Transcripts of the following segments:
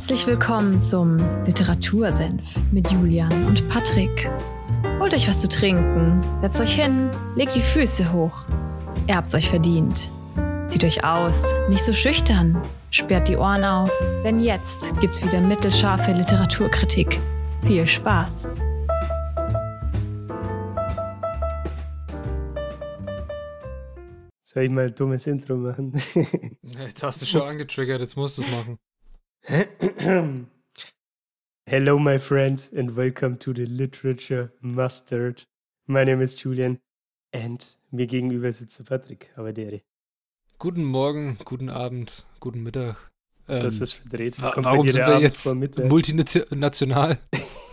Herzlich willkommen zum Literatursenf mit Julian und Patrick. Holt euch was zu trinken, setzt euch hin, legt die Füße hoch. Ihr habt's euch verdient. Zieht euch aus, nicht so schüchtern, sperrt die Ohren auf, denn jetzt gibt's wieder mittelscharfe Literaturkritik. Viel Spaß! Soll ich mal ein dummes Intro machen? Jetzt hast du schon angetriggert, jetzt musst du es machen. Hello, my friends, and welcome to the Literature Mustard. My name is Julian, and mir gegenüber sitzt Patrick, aber der. Guten Morgen, guten Abend, guten Mittag. So Ähm, ist das verdreht. wa warum sind wir Abend jetzt vor Mittag? multinational?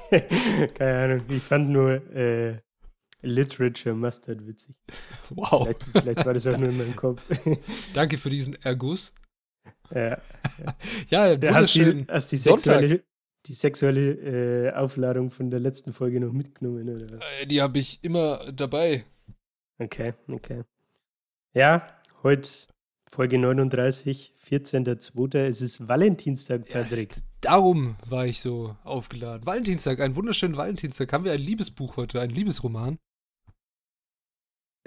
Keine Ahnung, ich fand nur äh, Literature Mustard witzig. Wow, Vielleicht, vielleicht war das auch nur in meinem Kopf. danke für diesen Erguss. Ja. Ja, Ja, hast, die, hast die Sonntag. sexuelle, die sexuelle äh, Aufladung von der letzten Folge noch mitgenommen, oder? was? Äh, Die habe ich immer dabei. Okay, okay. Ja, heute Folge 39, 14.02. Es ist Valentinstag, Ja, Patrick. s- darum war ich so aufgeladen. Valentinstag, einen wunderschönen Valentinstag. Haben wir ein Liebesbuch heute, ein Liebesroman?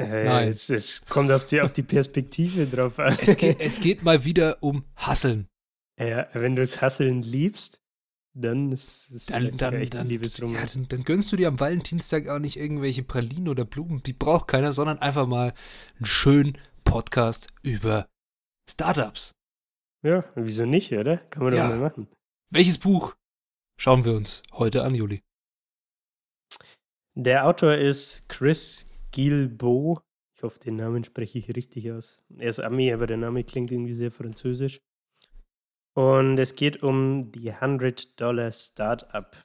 Äh, Nein. es, es kommt auf die, auf die Perspektive drauf an. Es geht, es geht mal wieder um Hasseln. ja, wenn du es Hasseln liebst, dann ist es Dann, dann, echt ein dann, Liebesroman. ja, dann, dann gönnst du dir am Valentinstag auch nicht irgendwelche Pralinen oder Blumen, die braucht keiner, sondern einfach mal einen schönen Podcast über Startups. Ja, wieso nicht, oder? Kann man Ja. doch mal machen. Welches Buch schauen wir uns heute an, Juli? Der Autor ist Chris Guilbeault. Ich hoffe, den Namen spreche ich richtig aus. Er ist Ami, aber der Name klingt irgendwie sehr französisch. Und es geht um die 100-Dollar Startup.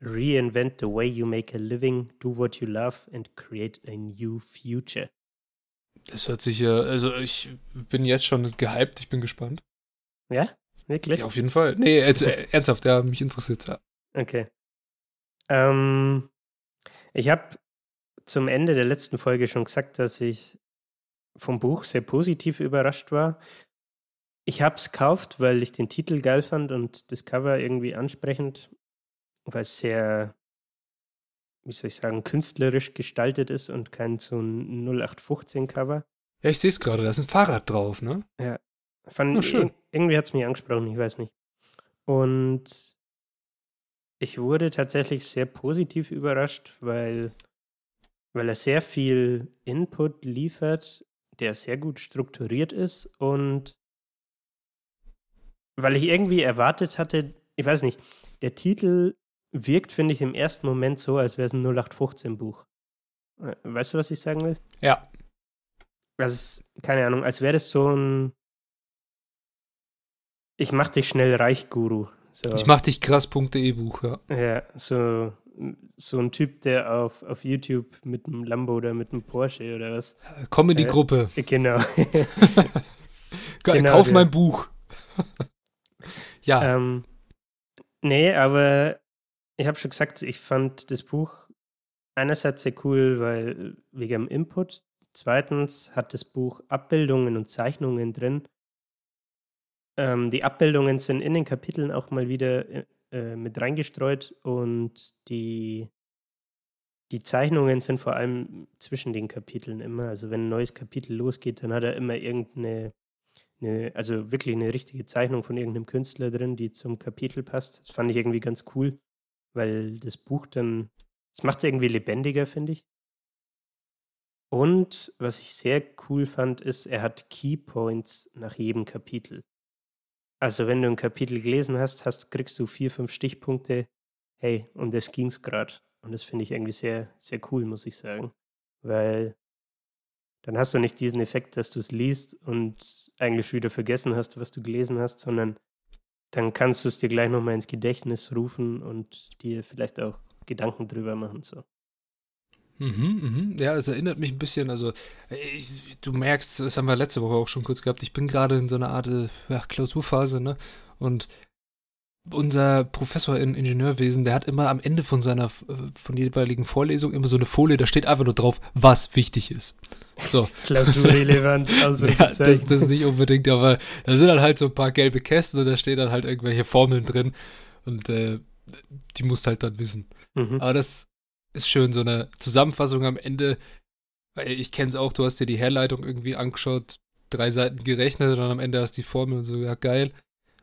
Reinvent the way you make a living, do what you love and create a new future. Das hört sich ja, also ich bin jetzt schon gehypt, ich bin gespannt. Ja? Wirklich? Ja, auf jeden Fall. Nee, also, äh, ernsthaft, ja, mich interessiert ja. Okay. Ähm, ich habe zum Ende der letzten Folge schon gesagt, dass ich vom Buch sehr positiv überrascht war. Ich habe es gekauft, weil ich den Titel geil fand und das Cover irgendwie ansprechend, weil es sehr, wie soll ich sagen, künstlerisch gestaltet ist und kein so ein 0815-Cover. Ja, ich sehe es gerade, da ist ein Fahrrad drauf, ne? Fand, Oh, schön. ir- Irgendwie hat es mich angesprochen, ich weiß nicht. Und ich wurde tatsächlich sehr positiv überrascht, weil, weil er sehr viel Input liefert, der sehr gut strukturiert ist und weil ich irgendwie erwartet hatte, ich weiß nicht, der Titel wirkt, finde ich, im ersten Moment so, als wäre es ein 0815-Buch. Weißt du, was ich sagen will? Ja. Also, es, keine Ahnung, als wäre das so ein Ich mach dich schnell reich, Guru. So, Ich mach dich krass.de Buch, ja. ja, so, so ein Typ, der auf, auf YouTube mit einem Lambo oder mit einem Porsche oder was. Komm in die Äh, Gruppe. Genau. Genau Kauf der. mein Buch. ja, ähm, nee, aber ich habe schon gesagt, ich fand das Buch einerseits sehr cool, weil wegen dem Input. Zweitens hat das Buch Abbildungen und Zeichnungen drin. Ähm, die Abbildungen sind in den Kapiteln auch mal wieder äh, mit reingestreut und die, die Zeichnungen sind vor allem zwischen den Kapiteln immer. Also wenn ein neues Kapitel losgeht, dann hat er immer irgendeine, eine, also wirklich eine richtige Zeichnung von irgendeinem Künstler drin, die zum Kapitel passt. Das fand ich irgendwie ganz cool, weil das Buch dann, das macht es irgendwie lebendiger, finde ich. Und was ich sehr cool fand, ist, er hat Keypoints nach jedem Kapitel. Also wenn du ein Kapitel gelesen hast, hast kriegst du vier, fünf Stichpunkte. Hey, um das ging's gerade. Und das finde ich irgendwie sehr, sehr cool, muss ich sagen. Weil dann hast du nicht diesen Effekt, dass du es liest und eigentlich wieder vergessen hast, was du gelesen hast, sondern dann kannst du es dir gleich nochmal ins Gedächtnis rufen und dir vielleicht auch Gedanken drüber machen. So. Mhm, mhm. Ja, es erinnert mich ein bisschen, also ich, du merkst, das haben wir letzte Woche auch schon kurz gehabt, ich bin gerade in so einer Art äh, ja, Klausurphase, ne? Und unser Professor in Ingenieurwesen, der hat immer am Ende von seiner äh, von jeweiligen Vorlesung immer so eine Folie, da steht einfach nur drauf, was wichtig ist. So. Klausurrelevant, also ja, das, das ist nicht unbedingt, aber da sind dann halt so ein paar gelbe Kästen und da stehen dann halt irgendwelche Formeln drin und äh, die musst halt dann wissen. Mhm. Aber das ist schön, so eine Zusammenfassung am Ende, ich kenne es auch, du hast dir die Herleitung irgendwie angeschaut, drei Seiten gerechnet und dann am Ende hast du die Formel und so, ja geil.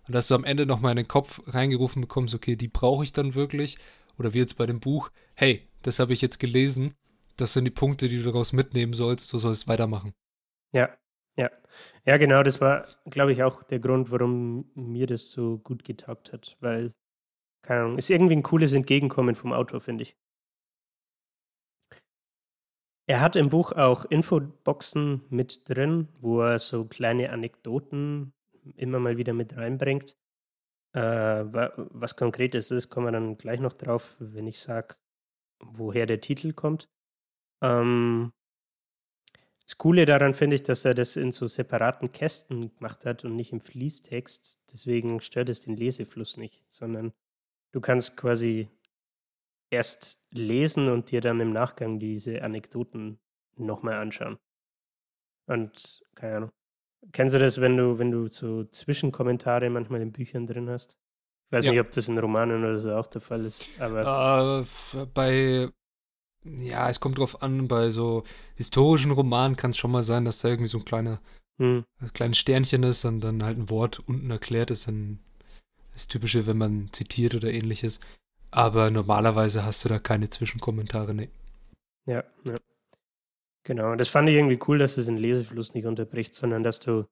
Und dass du am Ende nochmal in den Kopf reingerufen bekommst, okay, die brauche ich dann wirklich. Oder wie jetzt bei dem Buch, hey, das habe ich jetzt gelesen. Das sind die Punkte, die du daraus mitnehmen sollst. Du sollst weitermachen. Ja, ja. Ja, genau, das war, glaube ich, auch der Grund, warum mir das so gut getaugt hat. Weil, keine Ahnung, ist irgendwie ein cooles Entgegenkommen vom Autor, finde ich. Er hat im Buch auch Infoboxen mit drin, wo er so kleine Anekdoten immer mal wieder mit reinbringt. Äh, was konkret ist, ist, kommen wir dann gleich noch drauf, wenn ich sage, woher der Titel kommt. Ähm, das Coole daran finde ich, dass er das in so separaten Kästen gemacht hat und nicht im Fließtext. Deswegen stört es den Lesefluss nicht, sondern du kannst quasi erst lesen und dir dann im Nachgang diese Anekdoten nochmal anschauen. Und keine Ahnung. Kennst du das, wenn du, wenn du so Zwischenkommentare manchmal in Büchern drin hast? Ich weiß ja. nicht, ob das in Romanen oder so auch der Fall ist, aber. Uh, bei, ja, es kommt drauf an, bei so historischen Romanen kann es schon mal sein, dass da irgendwie so ein kleiner, hm. ein kleines Sternchen ist und dann halt ein Wort unten erklärt ist. Dann das Typische, wenn man zitiert oder ähnliches. Aber normalerweise hast du da keine Zwischenkommentare, ne. Ja, ja. Genau, das fand ich irgendwie cool, dass es den Lesefluss nicht unterbricht, sondern dass du,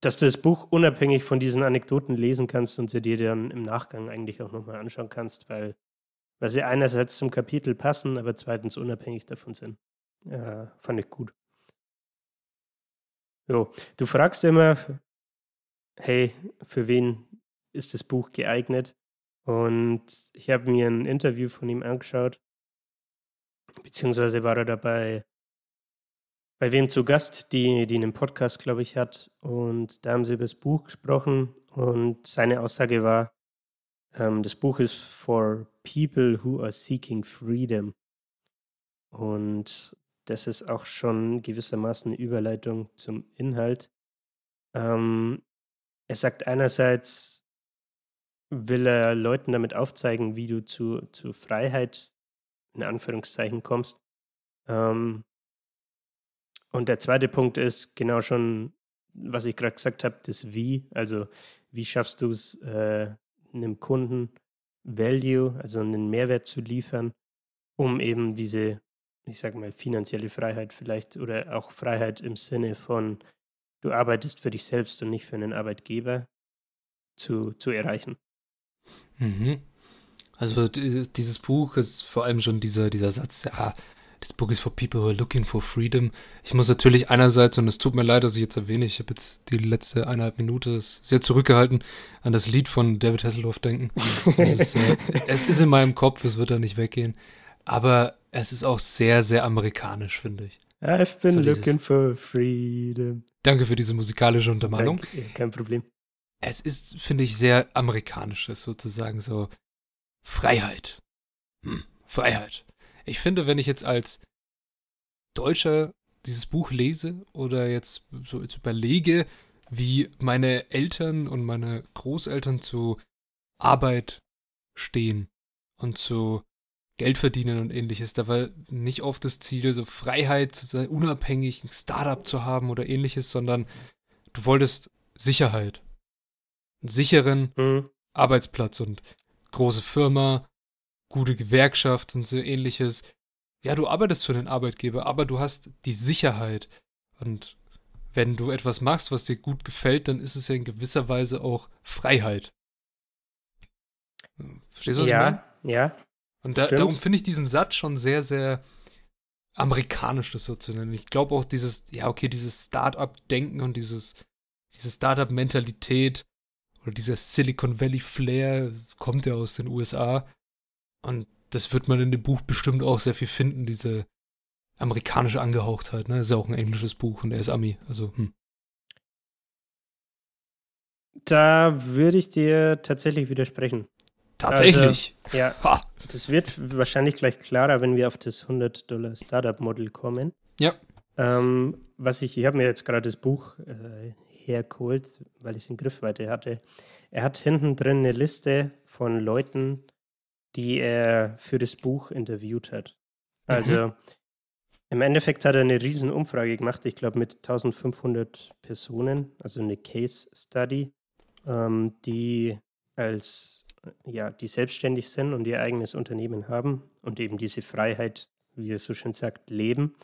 dass du das Buch unabhängig von diesen Anekdoten lesen kannst und sie dir dann im Nachgang eigentlich auch nochmal anschauen kannst, weil, weil sie einerseits zum Kapitel passen, aber zweitens unabhängig davon sind. Ja, fand ich gut. Jo, du fragst immer, hey, für wen ist das Buch geeignet? Und ich habe mir ein Interview von ihm angeschaut beziehungsweise war er dabei bei wem zu Gast, die, die einen Podcast, glaube ich, hat. Und da haben sie über das Buch gesprochen und seine Aussage war, ähm, das Buch ist for people who are seeking freedom. Und das ist auch schon gewissermaßen eine Überleitung zum Inhalt. Ähm, er sagt einerseits, will er Leuten damit aufzeigen, wie du zu, zu Freiheit in Anführungszeichen kommst. Ähm, und der zweite Punkt ist genau schon, was ich gerade gesagt habe, das Wie. Also wie schaffst du es, äh, einem Kunden Value, also einen Mehrwert zu liefern, um eben diese, ich sage mal, finanzielle Freiheit vielleicht oder auch Freiheit im Sinne von, du arbeitest für dich selbst und nicht für einen Arbeitgeber zu, zu erreichen. Mhm. Also dieses Buch ist vor allem schon dieser, dieser Satz, ja, das Buch ist for people who are looking for freedom. Ich muss natürlich einerseits, und es tut mir leid, dass ich jetzt erwähne, ich habe jetzt die letzte eineinhalb Minute sehr zurückgehalten, an das Lied von David Hasselhoff denken. Ist, äh, es ist in meinem Kopf, es wird da nicht weggehen. Aber es ist auch sehr, sehr amerikanisch, finde ich. I've been so looking for freedom. Danke für diese musikalische Untermalung. Danke, kein Problem. Es ist, finde ich, sehr amerikanisches sozusagen so Freiheit. Hm, Freiheit. Ich finde, wenn ich jetzt als Deutscher dieses Buch lese oder jetzt so jetzt überlege, wie meine Eltern und meine Großeltern zu Arbeit stehen und zu Geld verdienen und ähnliches. Da war nicht oft das Ziel, so Freiheit zu sein, unabhängig ein Startup zu haben oder ähnliches, sondern du wolltest Sicherheit. Einen sicheren mhm. Arbeitsplatz und große Firma, gute Gewerkschaft und so ähnliches. Ja, du arbeitest für den Arbeitgeber, aber du hast die Sicherheit. Und wenn du etwas machst, was dir gut gefällt, dann ist es ja in gewisser Weise auch Freiheit. Verstehst du, was ja, ich meine? Ja. Und da, darum finde ich diesen Satz schon sehr, sehr amerikanisch, das so zu nennen. Ich glaube auch dieses, ja, okay, dieses Start-up-Denken und dieses, diese Start-up-Mentalität oder dieser Silicon Valley Flair kommt ja aus den USA. Und das wird man in dem Buch bestimmt auch sehr viel finden, diese amerikanische Angehauchtheit. Ne? Das ist ja auch ein englisches Buch und er ist Ami. Also, hm. Da würde ich dir tatsächlich widersprechen. Tatsächlich? Also, ja. Ha. Das wird wahrscheinlich gleich klarer, wenn wir auf das 100-Dollar-Startup-Model kommen. Ja. Ähm, was ich, ich habe mir jetzt gerade das Buch äh, hergeholt, weil ich es in Griffweite hatte. Er hat hinten drin eine Liste von Leuten, die er für das Buch interviewt hat. Also mhm. im Endeffekt hat er eine riesen Umfrage gemacht, ich glaube mit 1500 Personen, also eine Case Study, ähm, die als ja, die selbstständig sind und ihr eigenes Unternehmen haben und eben diese Freiheit, wie er so schön sagt, leben.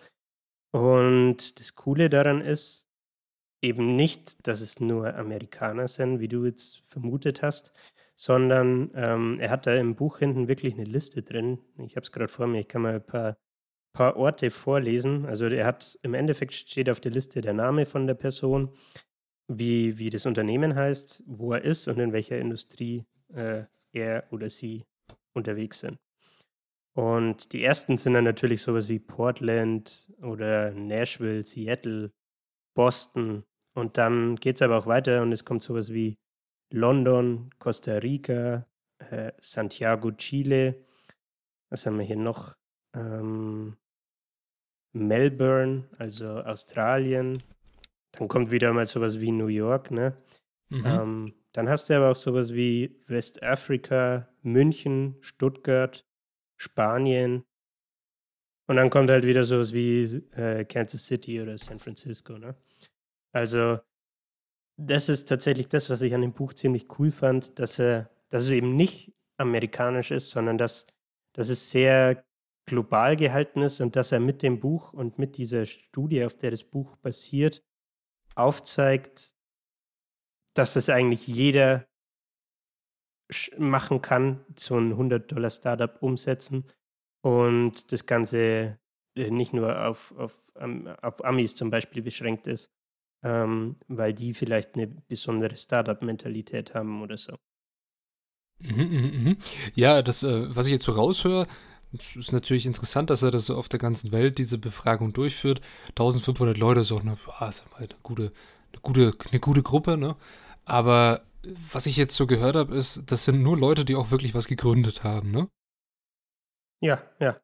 Und das Coole daran ist eben nicht, dass es nur Amerikaner sind, wie du jetzt vermutet hast, sondern ähm, er hat da im Buch hinten wirklich eine Liste drin. Ich habe es gerade vor mir, ich kann mal ein paar, paar Orte vorlesen. Also er hat im Endeffekt steht auf der Liste der Name von der Person, wie, wie das Unternehmen heißt, wo er ist und in welcher Industrie äh, er oder sie unterwegs sind. Und die ersten sind dann natürlich sowas wie Portland oder Nashville, Seattle, Boston. Und dann geht es aber auch weiter und es kommt sowas wie London, Costa Rica, äh, Santiago, Chile. Was haben wir hier noch? Ähm, Melbourne, also Australien. Dann kommt wieder mal sowas wie New York, ne? Mhm. Ähm, dann hast du aber auch sowas wie Westafrika, München, Stuttgart, Spanien. Und dann kommt halt wieder sowas wie äh, Kansas City oder San Francisco, ne? Also das ist tatsächlich das, was ich an dem Buch ziemlich cool fand, dass, er, dass es eben nicht amerikanisch ist, sondern dass, dass es sehr global gehalten ist und dass er mit dem Buch und mit dieser Studie, auf der das Buch basiert, aufzeigt, dass es eigentlich jeder machen kann, so ein 100-Dollar-Startup umsetzen und das Ganze äh, nicht nur auf, auf, auf Amis zum Beispiel beschränkt ist, ähm, weil die vielleicht eine besondere Startup-Mentalität haben oder so. Mhm, mhm, mhm. Ja, das, äh, was ich jetzt so raushöre, ist natürlich interessant, dass er das so auf der ganzen Welt diese Befragung durchführt. 1500 Leute ist auch eine, ist eine, gute, eine, gute, eine gute Gruppe, ne? Aber was ich jetzt so gehört habe, ist, das sind nur Leute, die auch wirklich was gegründet haben, ne? Ja, ja.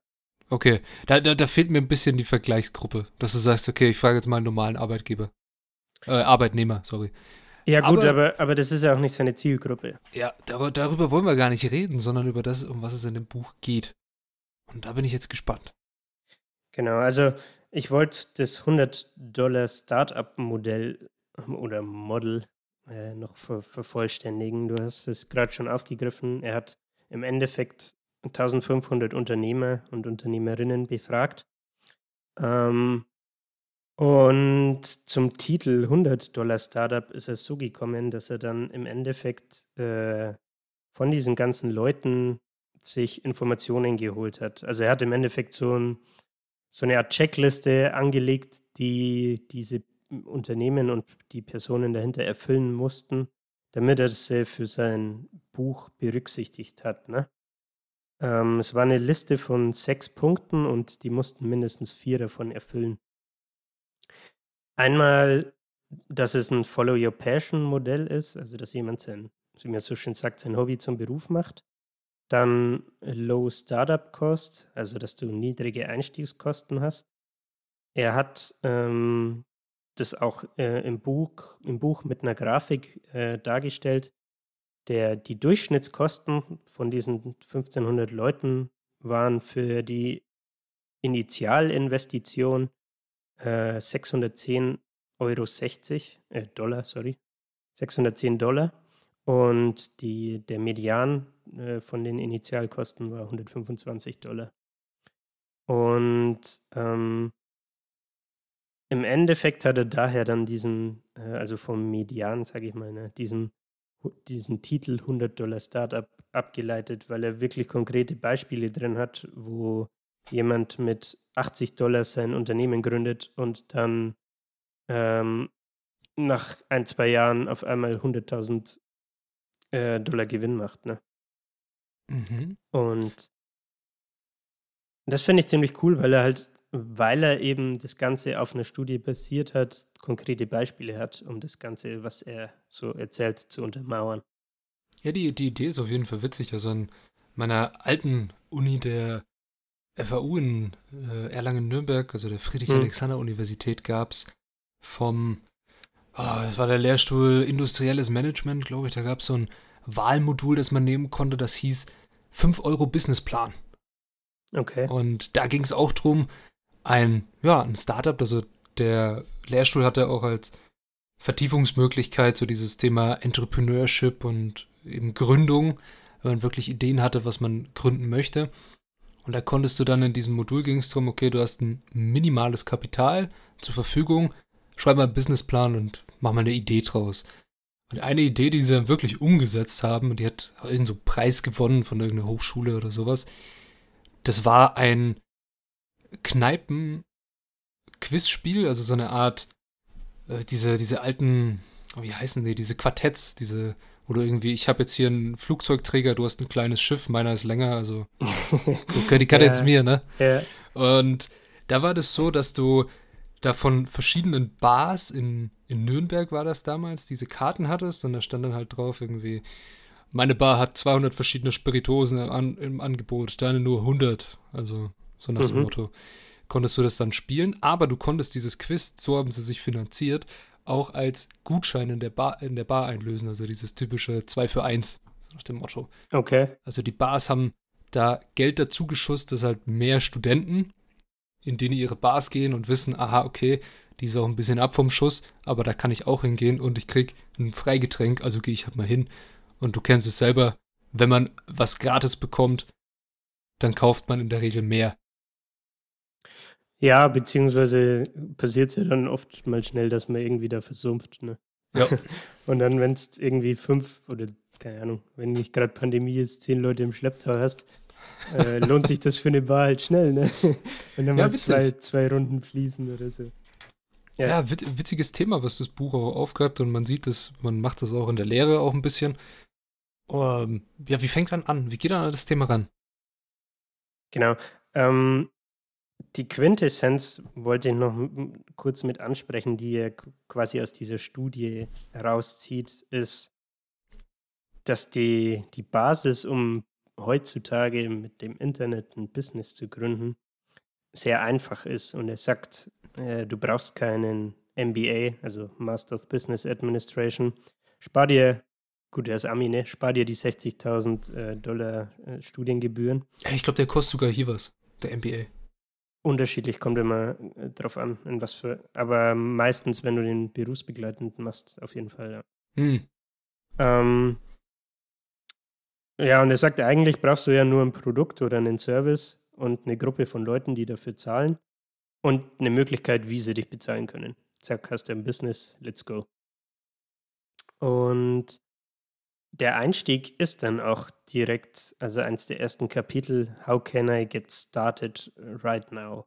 Okay, da, da, da fehlt mir ein bisschen die Vergleichsgruppe, dass du sagst, okay, ich frage jetzt mal einen normalen Arbeitgeber. Äh, Arbeitnehmer, sorry. Ja, gut, aber, aber, aber das ist ja auch nicht seine Zielgruppe. Ja, dar darüber wollen wir gar nicht reden, sondern über das, um was es in dem Buch geht. Und da bin ich jetzt gespannt. Genau, also ich wollte das 100-Dollar-Startup-Modell oder Model äh, noch ver vervollständigen. Du hast es gerade schon aufgegriffen. Er hat im Endeffekt 1500 Unternehmer und Unternehmerinnen befragt. Ähm, und zum Titel 100 Dollar Startup ist es so gekommen, dass er dann im Endeffekt äh, von diesen ganzen Leuten sich Informationen geholt hat. Also er hat im Endeffekt so, ein, so eine Art Checkliste angelegt, die diese Unternehmen und die Personen dahinter erfüllen mussten, damit er das für sein Buch berücksichtigt hat. Ne? Ähm, es war eine Liste von sechs Punkten und die mussten mindestens vier davon erfüllen. Einmal, dass es ein Follow Your Passion Modell ist, also dass jemand sein, wie man so schön sagt, sein Hobby zum Beruf macht. Dann Low Startup Cost, also dass du niedrige Einstiegskosten hast. Er hat ähm, das auch äh, im, Buch, im Buch mit einer Grafik äh, dargestellt. Der, die Durchschnittskosten von diesen 1500 Leuten waren für die Initialinvestition äh, 610 Euro 60, äh, Dollar, sorry, 610 Dollar. Und die, der Median äh, von den Initialkosten war 125 Dollar. Und ähm, im Endeffekt hat er daher dann diesen, äh, also vom Median, sage ich mal, ne, diesen, diesen Titel 100 Dollar Startup abgeleitet, weil er wirklich konkrete Beispiele drin hat, wo jemand mit 80 Dollar sein Unternehmen gründet und dann ähm, nach ein, zwei Jahren auf einmal 100.000 äh, Dollar Gewinn macht. Ne? Mhm. Und das finde ich ziemlich cool, weil er halt weil er eben das Ganze auf einer Studie basiert hat, konkrete Beispiele hat, um das Ganze, was er so erzählt, zu untermauern. Ja, die, die Idee ist auf jeden Fall witzig. Also an meiner alten Uni der FAU in äh, Erlangen-Nürnberg, also der Friedrich-Alexander-Universität, gab es vom, oh, das war der Lehrstuhl Industrielles Management, glaube ich, da gab es so ein Wahlmodul, das man nehmen konnte, das hieß 5 Euro Businessplan. Okay. Und da ging es auch drum, ein, ja, ein Startup, also der Lehrstuhl hatte auch als Vertiefungsmöglichkeit so dieses Thema Entrepreneurship und eben Gründung, wenn man wirklich Ideen hatte, was man gründen möchte. Und da konntest du dann in diesem Modul ging es darum, okay, du hast ein minimales Kapital zur Verfügung, schreib mal einen Businessplan und mach mal eine Idee draus. Und eine Idee, die sie dann wirklich umgesetzt haben, und die hat irgendeinen so Preis gewonnen von irgendeiner Hochschule oder sowas, das war ein Kneipen-Quizspiel, also so eine Art, äh, diese, diese alten, wie heißen die, diese Quartetts, diese, du irgendwie, ich habe jetzt hier einen Flugzeugträger, du hast ein kleines Schiff, meiner ist länger, also die kann ja, jetzt mir, ne? Ja. Und da war das so, dass du da von verschiedenen Bars in, in Nürnberg war das damals, diese Karten hattest und da stand dann halt drauf irgendwie, meine Bar hat 200 verschiedene Spiritosen an, im Angebot, deine nur 100. Also so nach mhm. dem Motto. Konntest du das dann spielen, aber du konntest dieses Quiz, so haben sie sich finanziert, auch als Gutschein in der Bar, in der Bar einlösen. Also dieses typische 2 für 1, nach dem Motto. Okay. Also die Bars haben da Geld dazu geschusst, dass halt mehr Studenten, in denen ihre Bars gehen und wissen, aha, okay, die ist auch ein bisschen ab vom Schuss, aber da kann ich auch hingehen und ich krieg ein Freigetränk, also gehe ich halt mal hin und du kennst es selber, wenn man was gratis bekommt, dann kauft man in der Regel mehr. Ja, beziehungsweise passiert es ja dann oft mal schnell, dass man irgendwie da versumpft. Ne? Ja. Und dann, wenn es irgendwie fünf oder keine Ahnung, wenn nicht gerade Pandemie ist, zehn Leute im Schlepptau hast, äh, lohnt sich das für eine Bar halt schnell, ne? Wenn dann ja, mal zwei, zwei Runden fließen oder so. Ja, ja witziges Thema, was das Buch auch aufgreift und man sieht das, man macht das auch in der Lehre auch ein bisschen. Um, ja, wie fängt dann an? Wie geht dann an das Thema ran? Genau. Ähm, die Quintessenz wollte ich noch kurz mit ansprechen, die er quasi aus dieser Studie herauszieht, ist, dass die, die Basis, um heutzutage mit dem Internet ein Business zu gründen, sehr einfach ist. Und er sagt, äh, du brauchst keinen MBA, also Master of Business Administration. Spar dir Gut, er ist Ami, ne? Spar dir die 60.000 äh, Dollar äh, Studiengebühren. Ich glaube, der kostet sogar hier was, der MBA. Unterschiedlich kommt immer äh, drauf an, in was für. Aber meistens, wenn du den berufsbegleitenden machst, auf jeden Fall, ja. Hm. Ähm, ja, und er sagt, eigentlich brauchst du ja nur ein Produkt oder einen Service und eine Gruppe von Leuten, die dafür zahlen und eine Möglichkeit, wie sie dich bezahlen können. Zack, hast du ein Business, let's go. Und der Einstieg ist dann auch direkt, also eins der ersten Kapitel, How can I get started right now?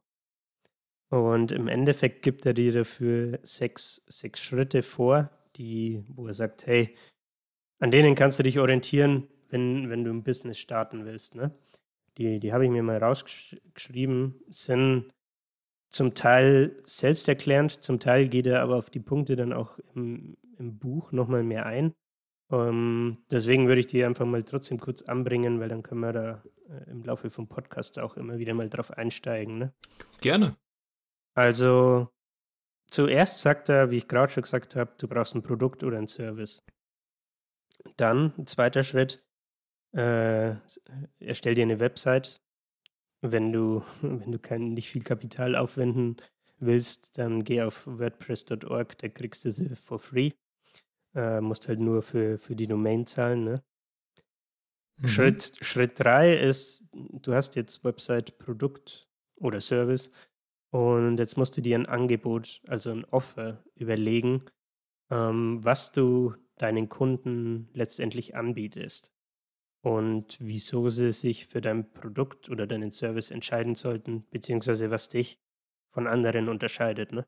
Und im Endeffekt gibt er dir dafür sechs, sechs Schritte vor, die, wo er sagt, hey, an denen kannst du dich orientieren, wenn, wenn du ein Business starten willst. Ne? Die, die habe ich mir mal rausgeschrieben, sind zum Teil selbsterklärend, zum Teil geht er aber auf die Punkte dann auch im, im Buch nochmal mehr ein. Ähm, deswegen würde ich die einfach mal trotzdem kurz anbringen, weil dann können wir da äh, im Laufe vom Podcast auch immer wieder mal drauf einsteigen. Ne? Gerne. Also zuerst sagt er, wie ich gerade schon gesagt habe, du brauchst ein Produkt oder ein Service. Dann, zweiter Schritt, äh, erstell dir eine Website. Wenn du, wenn du kein, nicht viel Kapital aufwenden willst, dann geh auf WordPress.org, da kriegst du sie for free. Äh, musst halt nur für, für die Domain zahlen. Ne? Mhm. Schritt, Schritt drei ist, du hast jetzt Website, Produkt oder Service und jetzt musst du dir ein Angebot, also ein Offer überlegen, ähm, was du deinen Kunden letztendlich anbietest und wieso sie sich für dein Produkt oder deinen Service entscheiden sollten, beziehungsweise was dich von anderen unterscheidet. Ne?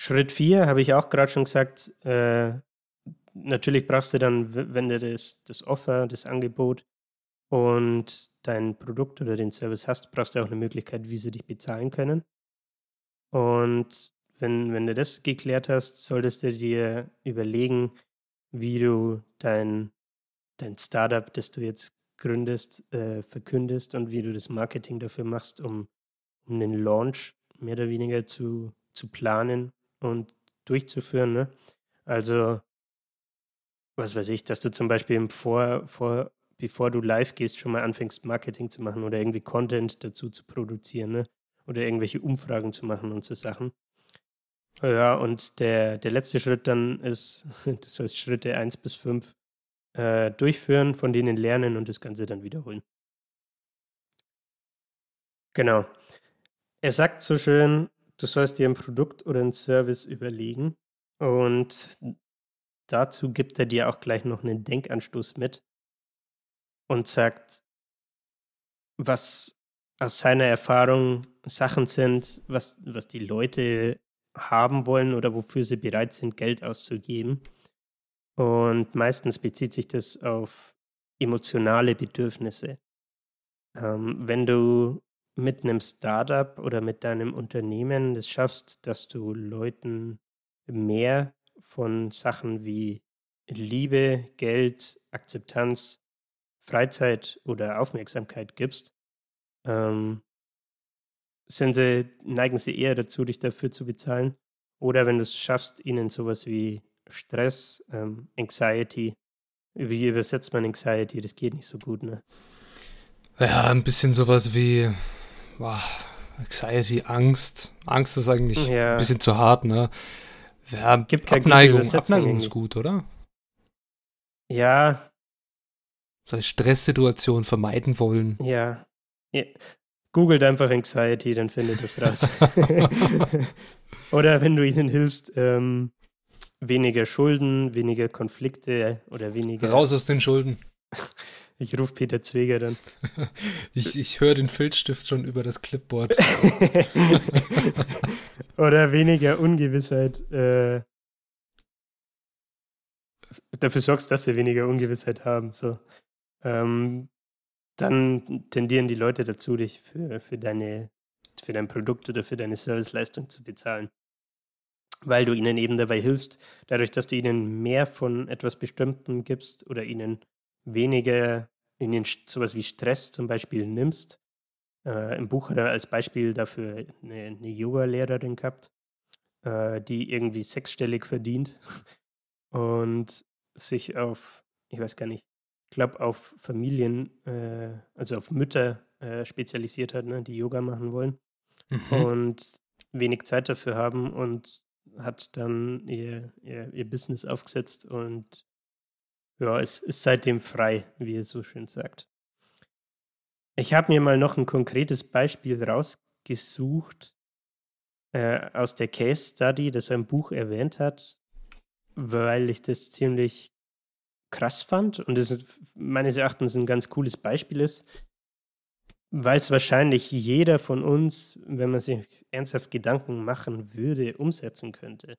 Schritt 4 habe ich auch gerade schon gesagt, äh, natürlich brauchst du dann, wenn du das, das Offer, das Angebot und dein Produkt oder den Service hast, brauchst du auch eine Möglichkeit, wie sie dich bezahlen können. Und wenn, wenn du das geklärt hast, solltest du dir überlegen, wie du dein, dein Startup, das du jetzt gründest, äh, verkündest und wie du das Marketing dafür machst, um, um den Launch mehr oder weniger zu, zu planen und durchzuführen. Ne? Also, was weiß ich, dass du zum Beispiel im Vor, vor, bevor du live gehst, schon mal anfängst, Marketing zu machen oder irgendwie Content dazu zu produzieren, ne? Oder irgendwelche Umfragen zu machen und so Sachen. Ja, und der, der letzte Schritt dann ist, das heißt Schritte 1 bis 5 äh, durchführen, von denen lernen und das Ganze dann wiederholen. Genau. Er sagt so schön, du sollst dir ein Produkt oder ein Service überlegen und dazu gibt er dir auch gleich noch einen Denkanstoß mit und sagt, was aus seiner Erfahrung Sachen sind, was, was die Leute haben wollen oder wofür sie bereit sind, Geld auszugeben. Und meistens bezieht sich das auf emotionale Bedürfnisse. Ähm, wenn du mit einem Startup oder mit deinem Unternehmen es schaffst, dass du Leuten mehr von Sachen wie Liebe, Geld, Akzeptanz, Freizeit oder Aufmerksamkeit gibst, ähm, sind sie, neigen sie eher dazu, dich dafür zu bezahlen. Oder wenn du es schaffst, ihnen sowas wie Stress, ähm, Anxiety, wie übersetzt man Anxiety? Das geht nicht so gut, ne? Ja, ein bisschen sowas wie boah, Anxiety, Angst. Angst ist eigentlich ja. ein bisschen zu hart, ne? Ja, Gibt Abneigung, Abneigung ist gut, oder? Ja. Das heißt, Stresssituationen vermeiden wollen. Ja. ja. Googelt einfach Anxiety, dann findet es raus. oder wenn du ihnen hilfst, ähm, weniger Schulden, weniger Konflikte oder weniger. Raus aus den Schulden. Ich rufe Peter Zweger dann. ich ich höre den Filzstift schon über das Clipboard. oder weniger Ungewissheit. Äh, dafür sorgst, dass sie weniger Ungewissheit haben. So. Ähm, dann tendieren die Leute dazu, dich für, für, deine, für dein Produkt oder für deine Serviceleistung zu bezahlen weil du ihnen eben dabei hilfst, dadurch, dass du ihnen mehr von etwas Bestimmten gibst oder ihnen weniger, ihnen sowas wie Stress zum Beispiel nimmst. Äh, Im Buch hat er als Beispiel dafür eine, eine Yoga-Lehrerin gehabt, äh, die irgendwie sechsstellig verdient und sich auf, ich weiß gar nicht, ich glaube auf Familien, äh, also auf Mütter äh, spezialisiert hat, ne, die Yoga machen wollen mhm. und wenig Zeit dafür haben und hat dann ihr, ihr, ihr Business aufgesetzt und ja, es ist seitdem frei, wie er so schön sagt. Ich habe mir mal noch ein konkretes Beispiel rausgesucht äh, aus der Case Study, das er im Buch erwähnt hat, weil ich das ziemlich krass fand und es meines Erachtens ein ganz cooles Beispiel ist, weil es wahrscheinlich jeder von uns, wenn man sich ernsthaft Gedanken machen würde, umsetzen könnte.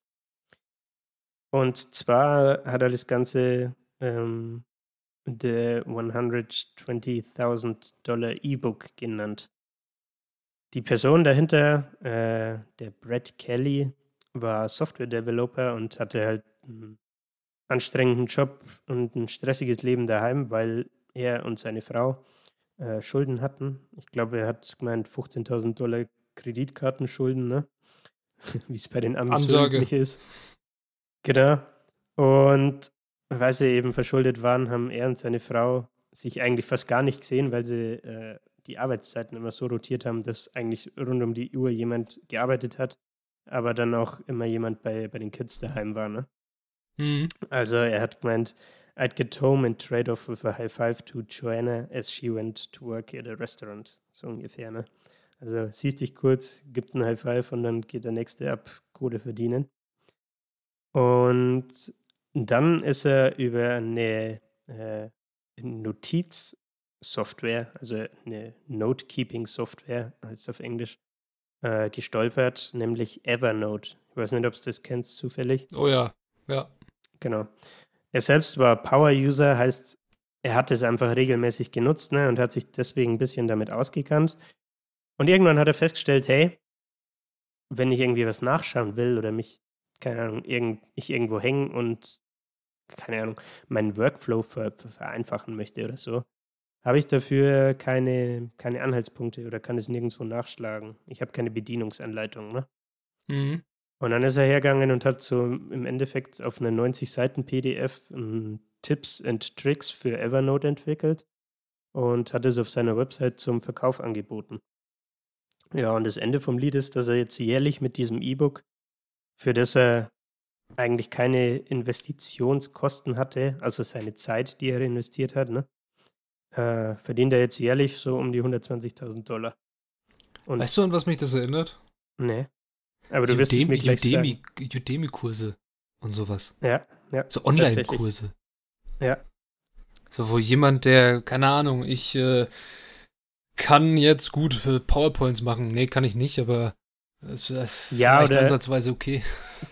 Und zwar hat er das Ganze ähm, The 120.000 Dollar E-Book genannt. Die Person dahinter, äh, der Brett Kelly, war Software-Developer und hatte halt einen anstrengenden Job und ein stressiges Leben daheim, weil er und seine Frau äh, Schulden hatten. Ich glaube, er hat gemeint 15.000 Dollar Kreditkartenschulden, ne? wie es bei den Amis üblich ist. Genau. Und weil sie eben verschuldet waren, haben er und seine Frau sich eigentlich fast gar nicht gesehen, weil sie äh, die Arbeitszeiten immer so rotiert haben, dass eigentlich rund um die Uhr jemand gearbeitet hat, aber dann auch immer jemand bei, bei den Kids daheim war. Ne? Mhm. Also er hat gemeint, I'd get home and trade off with a high five to Joanna as she went to work at a restaurant. So ungefähr, ne? Also siehst dich kurz, gibt einen High Five und dann geht der nächste ab, Kohle verdienen. Und dann ist er über eine äh, Notizsoftware, also eine Note-Keeping-Software, heißt es auf Englisch, äh, gestolpert, nämlich Evernote. Ich weiß nicht, ob du das kennst zufällig. Oh ja, ja. Genau. Er selbst war Power-User, heißt, er hat es einfach regelmäßig genutzt ne, und hat sich deswegen ein bisschen damit ausgekannt. Und irgendwann hat er festgestellt, hey, wenn ich irgendwie was nachschauen will oder mich, keine Ahnung, irgend, ich irgendwo hängen und, keine Ahnung, meinen Workflow ver, ver, vereinfachen möchte oder so, habe ich dafür keine, keine Anhaltspunkte oder kann es nirgendwo nachschlagen. Ich habe keine Bedienungsanleitung, ne? Mhm. Und dann ist er hergegangen und hat so im Endeffekt auf einer 90 Seiten PDF ein Tipps and Tricks für Evernote entwickelt und hat es auf seiner Website zum Verkauf angeboten. Ja, und das Ende vom Lied ist, dass er jetzt jährlich mit diesem E-Book, für das er eigentlich keine Investitionskosten hatte, also seine Zeit, die er investiert hat, ne, äh, verdient er jetzt jährlich so um die 120.000 Dollar. Und weißt du, an was mich das erinnert? Nee. Aber du wirst es mir gleich Udemy, Udemy-Kurse und sowas. Ja, ja. So Online-Kurse. Ja. So, wo jemand, der, keine Ahnung, ich äh, kann jetzt gut PowerPoints machen. Nee, kann ich nicht, aber es äh, ja, vielleicht oder ansatzweise okay.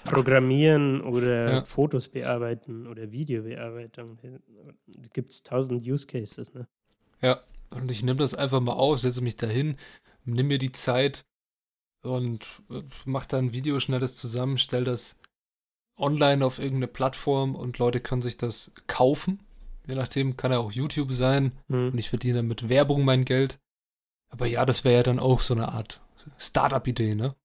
Programmieren oder ja. Fotos bearbeiten oder Videobearbeitung. Da gibt es tausend Use Cases, ne? Ja, und ich nehme das einfach mal auf, setze mich dahin, nimm mir die Zeit und äh, mach dann ein Video schnelles zusammen, stell das online auf irgendeine Plattform und Leute können sich das kaufen. Je nachdem kann ja auch YouTube sein mhm. und ich verdiene mit Werbung mein Geld. Aber ja, das wäre ja dann auch so eine Art Startup-Idee, ne?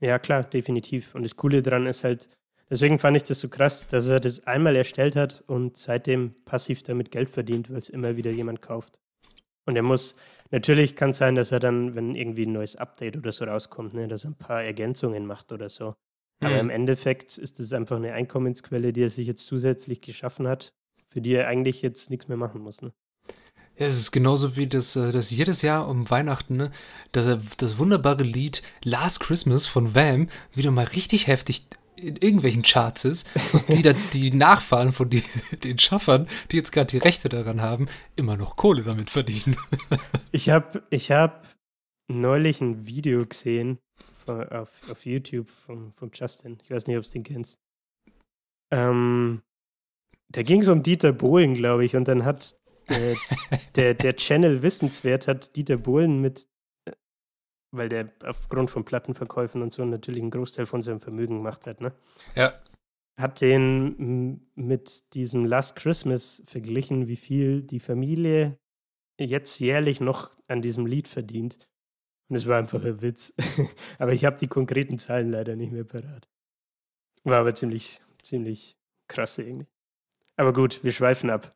Ja, klar, definitiv. Und das Coole daran ist halt, deswegen fand ich das so krass, dass er das einmal erstellt hat und seitdem passiv damit Geld verdient, weil es immer wieder jemand kauft. Und er muss, natürlich kann es sein, dass er dann, wenn irgendwie ein neues Update oder so rauskommt, ne, dass er ein paar Ergänzungen macht oder so. Aber mhm. im Endeffekt ist es einfach eine Einkommensquelle, die er sich jetzt zusätzlich geschaffen hat, für die er eigentlich jetzt nichts mehr machen muss. Ne? Ja, es ist genauso wie das, äh, das jedes Jahr um Weihnachten, ne, das, das wunderbare Lied Last Christmas von Wham wieder mal richtig heftig in irgendwelchen Charts ist und die, da, die Nachfahren von die, den Schaffern, die jetzt gerade die Rechte daran haben, immer noch Kohle damit verdienen. ich habe ich hab neulich ein Video gesehen, auf, auf YouTube von, von Justin. Ich weiß nicht, ob du den kennst. Ähm, da ging es um Dieter Bohlen, glaube ich, und dann hat der, der Channel Wissenswert hat Dieter Bohlen mit, äh, weil der aufgrund von Plattenverkäufen und so natürlich einen Großteil von seinem Vermögen gemacht hat, ne? Ja. Hat den mit diesem Last Christmas verglichen, wie viel die Familie jetzt jährlich noch an diesem Lied verdient. Und es war einfach ein Witz. aber ich habe die konkreten Zahlen leider nicht mehr parat. War aber ziemlich, ziemlich krass irgendwie. Aber gut, wir schweifen ab.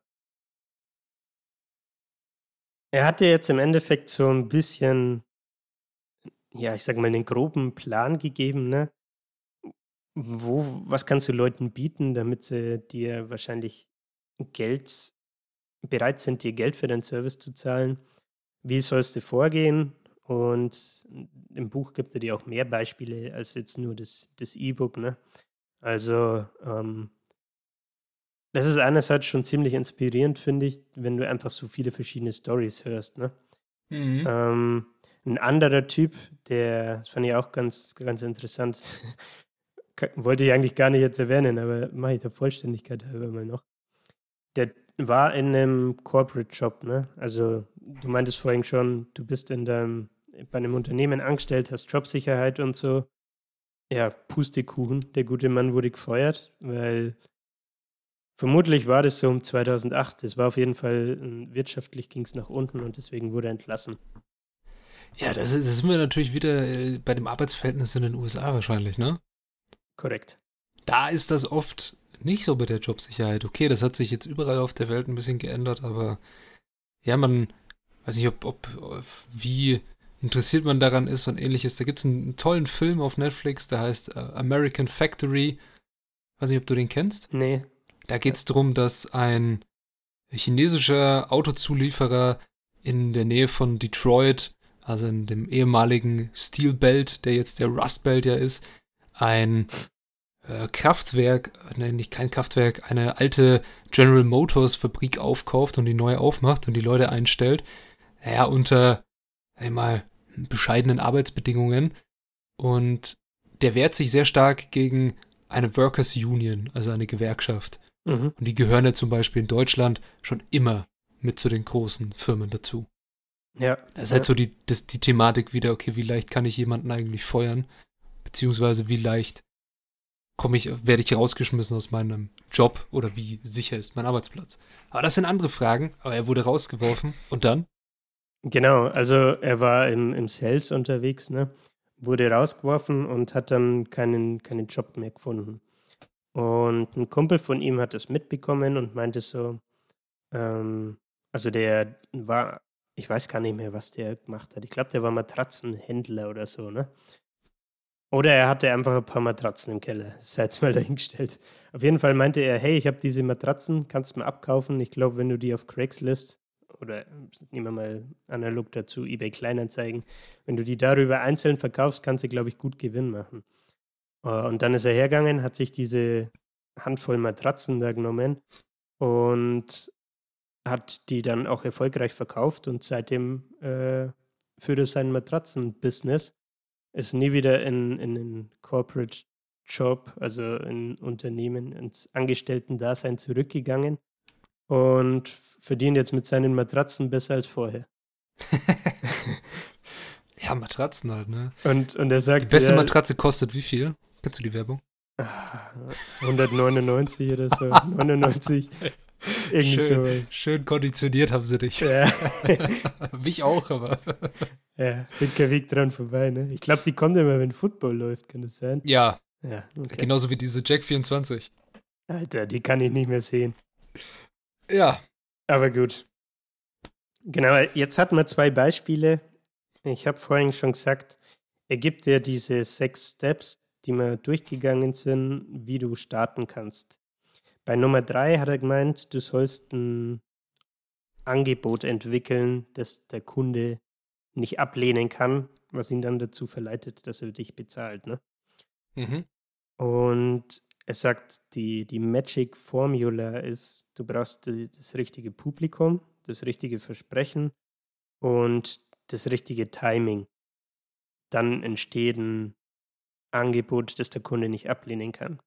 Er hatte jetzt im Endeffekt so ein bisschen, ja, ich sag mal, einen groben Plan gegeben, ne? Wo, was kannst du Leuten bieten, damit sie dir wahrscheinlich Geld, bereit sind, dir Geld für deinen Service zu zahlen? Wie sollst du vorgehen? Und im Buch gibt er dir auch mehr Beispiele als jetzt nur das, das E-Book. Ne? Also, ähm, das ist einerseits schon ziemlich inspirierend, finde ich, wenn du einfach so viele verschiedene Stories hörst. Ne? Mhm. Ähm, ein anderer Typ, der, das fand ich auch ganz, ganz interessant, wollte ich eigentlich gar nicht jetzt erwähnen, aber mache ich der Vollständigkeit halber mal noch. Der war in einem Corporate Job, ne? Also du meintest vorhin schon, du bist in deinem bei einem Unternehmen angestellt, hast Jobsicherheit und so. Ja, Pustekuchen. Der gute Mann wurde gefeuert, weil vermutlich war das so um 2008. Es war auf jeden Fall, wirtschaftlich ging es nach unten und deswegen wurde er entlassen. Ja, das, ist, das sind wir natürlich wieder äh, bei dem Arbeitsverhältnis in den USA wahrscheinlich, ne? Korrekt. Da ist das oft nicht so mit der Jobsicherheit. Okay, das hat sich jetzt überall auf der Welt ein bisschen geändert, aber ja, man weiß nicht, ob, ob wie interessiert man daran ist und ähnliches. Da gibt es einen tollen Film auf Netflix, der heißt uh, American Factory. Weiß nicht, ob du den kennst? Nee. Da geht es darum, dass ein chinesischer Autozulieferer in der Nähe von Detroit, also in dem ehemaligen Steel Belt, der jetzt der Rust Belt ja ist, ein äh, Kraftwerk, nein, nicht kein Kraftwerk, eine alte General Motors Fabrik aufkauft und die neu aufmacht und die Leute einstellt. Naja, unter einmal bescheidenen Arbeitsbedingungen und der wehrt sich sehr stark gegen eine Workers Union, also eine Gewerkschaft. Mhm. Und die gehören ja zum Beispiel in Deutschland schon immer mit zu den großen Firmen dazu. Ja. Das ist halt so die, das, die Thematik wieder, okay, wie leicht kann ich jemanden eigentlich feuern? Beziehungsweise wie leicht komme ich, werde ich rausgeschmissen aus meinem Job oder wie sicher ist mein Arbeitsplatz? Aber das sind andere Fragen, aber er wurde rausgeworfen und dann? Genau, also er war im, im Sales unterwegs, ne? Wurde rausgeworfen und hat dann keinen, keinen Job mehr gefunden. Und ein Kumpel von ihm hat das mitbekommen und meinte so, ähm, also der war, ich weiß gar nicht mehr, was der gemacht hat. Ich glaube, der war Matratzenhändler oder so, ne? Oder er hatte einfach ein paar Matratzen im Keller. Jetzt mal dahingestellt. Auf jeden Fall meinte er, hey, ich habe diese Matratzen, kannst du mir abkaufen. Ich glaube, wenn du die auf Craigslist oder nehmen wir mal analog dazu, eBay Kleinanzeigen, wenn du die darüber einzeln verkaufst, kannst du, glaube ich, gut Gewinn machen. Äh, und dann ist er hergegangen, hat sich diese Handvoll Matratzen da genommen und hat die dann auch erfolgreich verkauft und seitdem äh, führt er sein Matratzen-Business ist nie wieder in, in einen Corporate Job, also in Unternehmen, ins Angestellten-Dasein zurückgegangen und verdient jetzt mit seinen Matratzen besser als vorher. ja, Matratzen halt, ne? Und, und er sagt. Die beste ja, Matratze kostet wie viel? Kennst du die Werbung? 199 oder so. 99. Irgendwie schön, sowas. schön konditioniert haben sie dich. Ja. Mich auch, aber. Ja, bin kein Weg dran vorbei, ne? Ich glaube, die kommt immer, wenn Football läuft, kann das sein? Ja. Ja, okay. Genauso wie diese Jack 24. Alter, die kann ich nicht mehr sehen. Ja. Aber gut. Genau, jetzt hatten wir zwei Beispiele. Ich habe vorhin schon gesagt, er gibt dir diese sechs Steps, die wir durchgegangen sind, wie du starten kannst. Bei Nummer drei hat er gemeint, du sollst ein Angebot entwickeln, das der Kunde nicht ablehnen kann, was ihn dann dazu verleitet, dass er dich bezahlt. Ne? Mhm. Und er sagt, die, die Magic Formula ist, du brauchst das richtige Publikum, das richtige Versprechen und das richtige Timing. Dann entsteht ein Angebot, das der Kunde nicht ablehnen kann.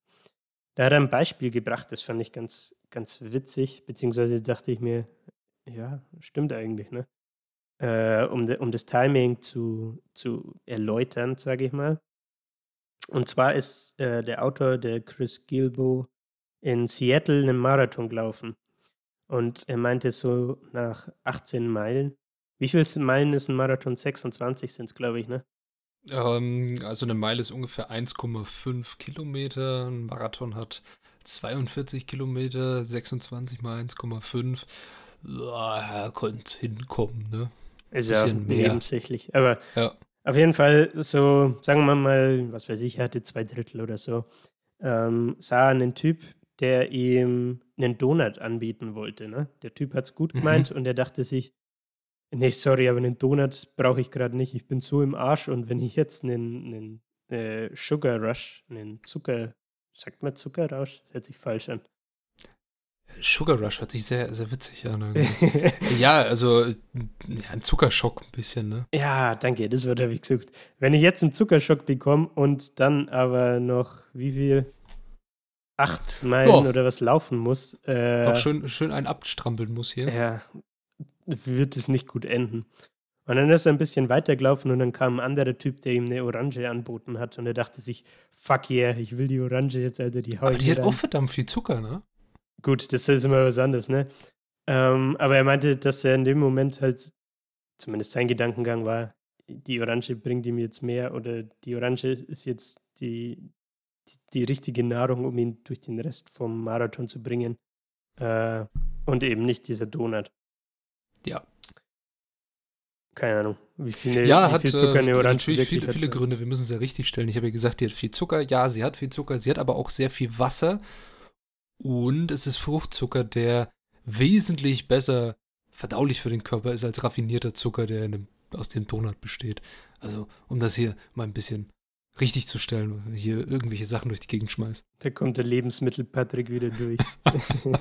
Da hat er ein Beispiel gebracht, das fand ich ganz, ganz witzig, beziehungsweise dachte ich mir, ja, stimmt eigentlich, ne? Äh, um, de, um das Timing zu, zu erläutern, sage ich mal. Und zwar ist äh, der Autor, der Chris Gilbo, in Seattle einen Marathon gelaufen. Und er meinte so nach 18 Meilen. Wie viele Meilen ist ein Marathon? 26 sind es, glaube ich, ne? Ähm, also eine Meile ist ungefähr 1,5 Kilometer. Ein Marathon hat 42 Kilometer, 26 mal 1,5. Ja, könnte hinkommen, ne? Ist ja nebensächlich. Aber ja. auf jeden Fall so, sagen wir mal, was weiß ich, hatte zwei Drittel oder so, ähm, sah einen Typ, der ihm einen Donut anbieten wollte. Ne? Der Typ hat es gut mhm. gemeint mhm. und er dachte sich, Nee, sorry, aber einen Donut brauche ich gerade nicht. Ich bin so im Arsch und wenn ich jetzt einen, einen äh, Sugar Rush, einen Zucker, sagt man Zuckerrausch? Das hört sich falsch an. Sugar Rush hört sich sehr, sehr witzig an. ja, also ja, ein Zuckerschock ein bisschen, ne? Ja, danke, das Wort habe ich gesucht. Wenn ich jetzt einen Zuckerschock bekomme und dann aber noch wie viel? Acht Meilen oh. oder was laufen muss. Äh, Auch schön, schön einen abstrampeln muss hier. Ja, wird es nicht gut enden. Und dann ist er ein bisschen weitergelaufen und dann kam ein anderer Typ, der ihm eine Orange anboten hat. Und er dachte sich, fuck yeah, ich will die Orange jetzt, Alter, die hau Aber die hat rein. auch verdammt viel Zucker, ne? Gut, das ist immer was anderes, ne? Ähm, aber er meinte, dass er in dem Moment halt, zumindest sein Gedankengang war, die Orange bringt ihm jetzt mehr oder die Orange ist jetzt die, die, die richtige Nahrung, um ihn durch den Rest vom Marathon zu bringen. Äh, und eben nicht dieser Donut. Ja. Keine Ahnung, wie, viele, ja, wie hat, viel Zucker eine äh, Orange natürlich viele, viele Gründe. Wir müssen es ja richtig stellen. Ich habe ja gesagt, die hat viel Zucker. Ja, sie hat viel Zucker. Sie hat aber auch sehr viel Wasser. Und es ist Fruchtzucker, der wesentlich besser verdaulich für den Körper ist als raffinierter Zucker, der dem, aus dem Donut besteht. Also, um das hier mal ein bisschen richtig zu stellen, hier irgendwelche Sachen durch die Gegend schmeißt. Da kommt der Lebensmittel-Patrick wieder durch.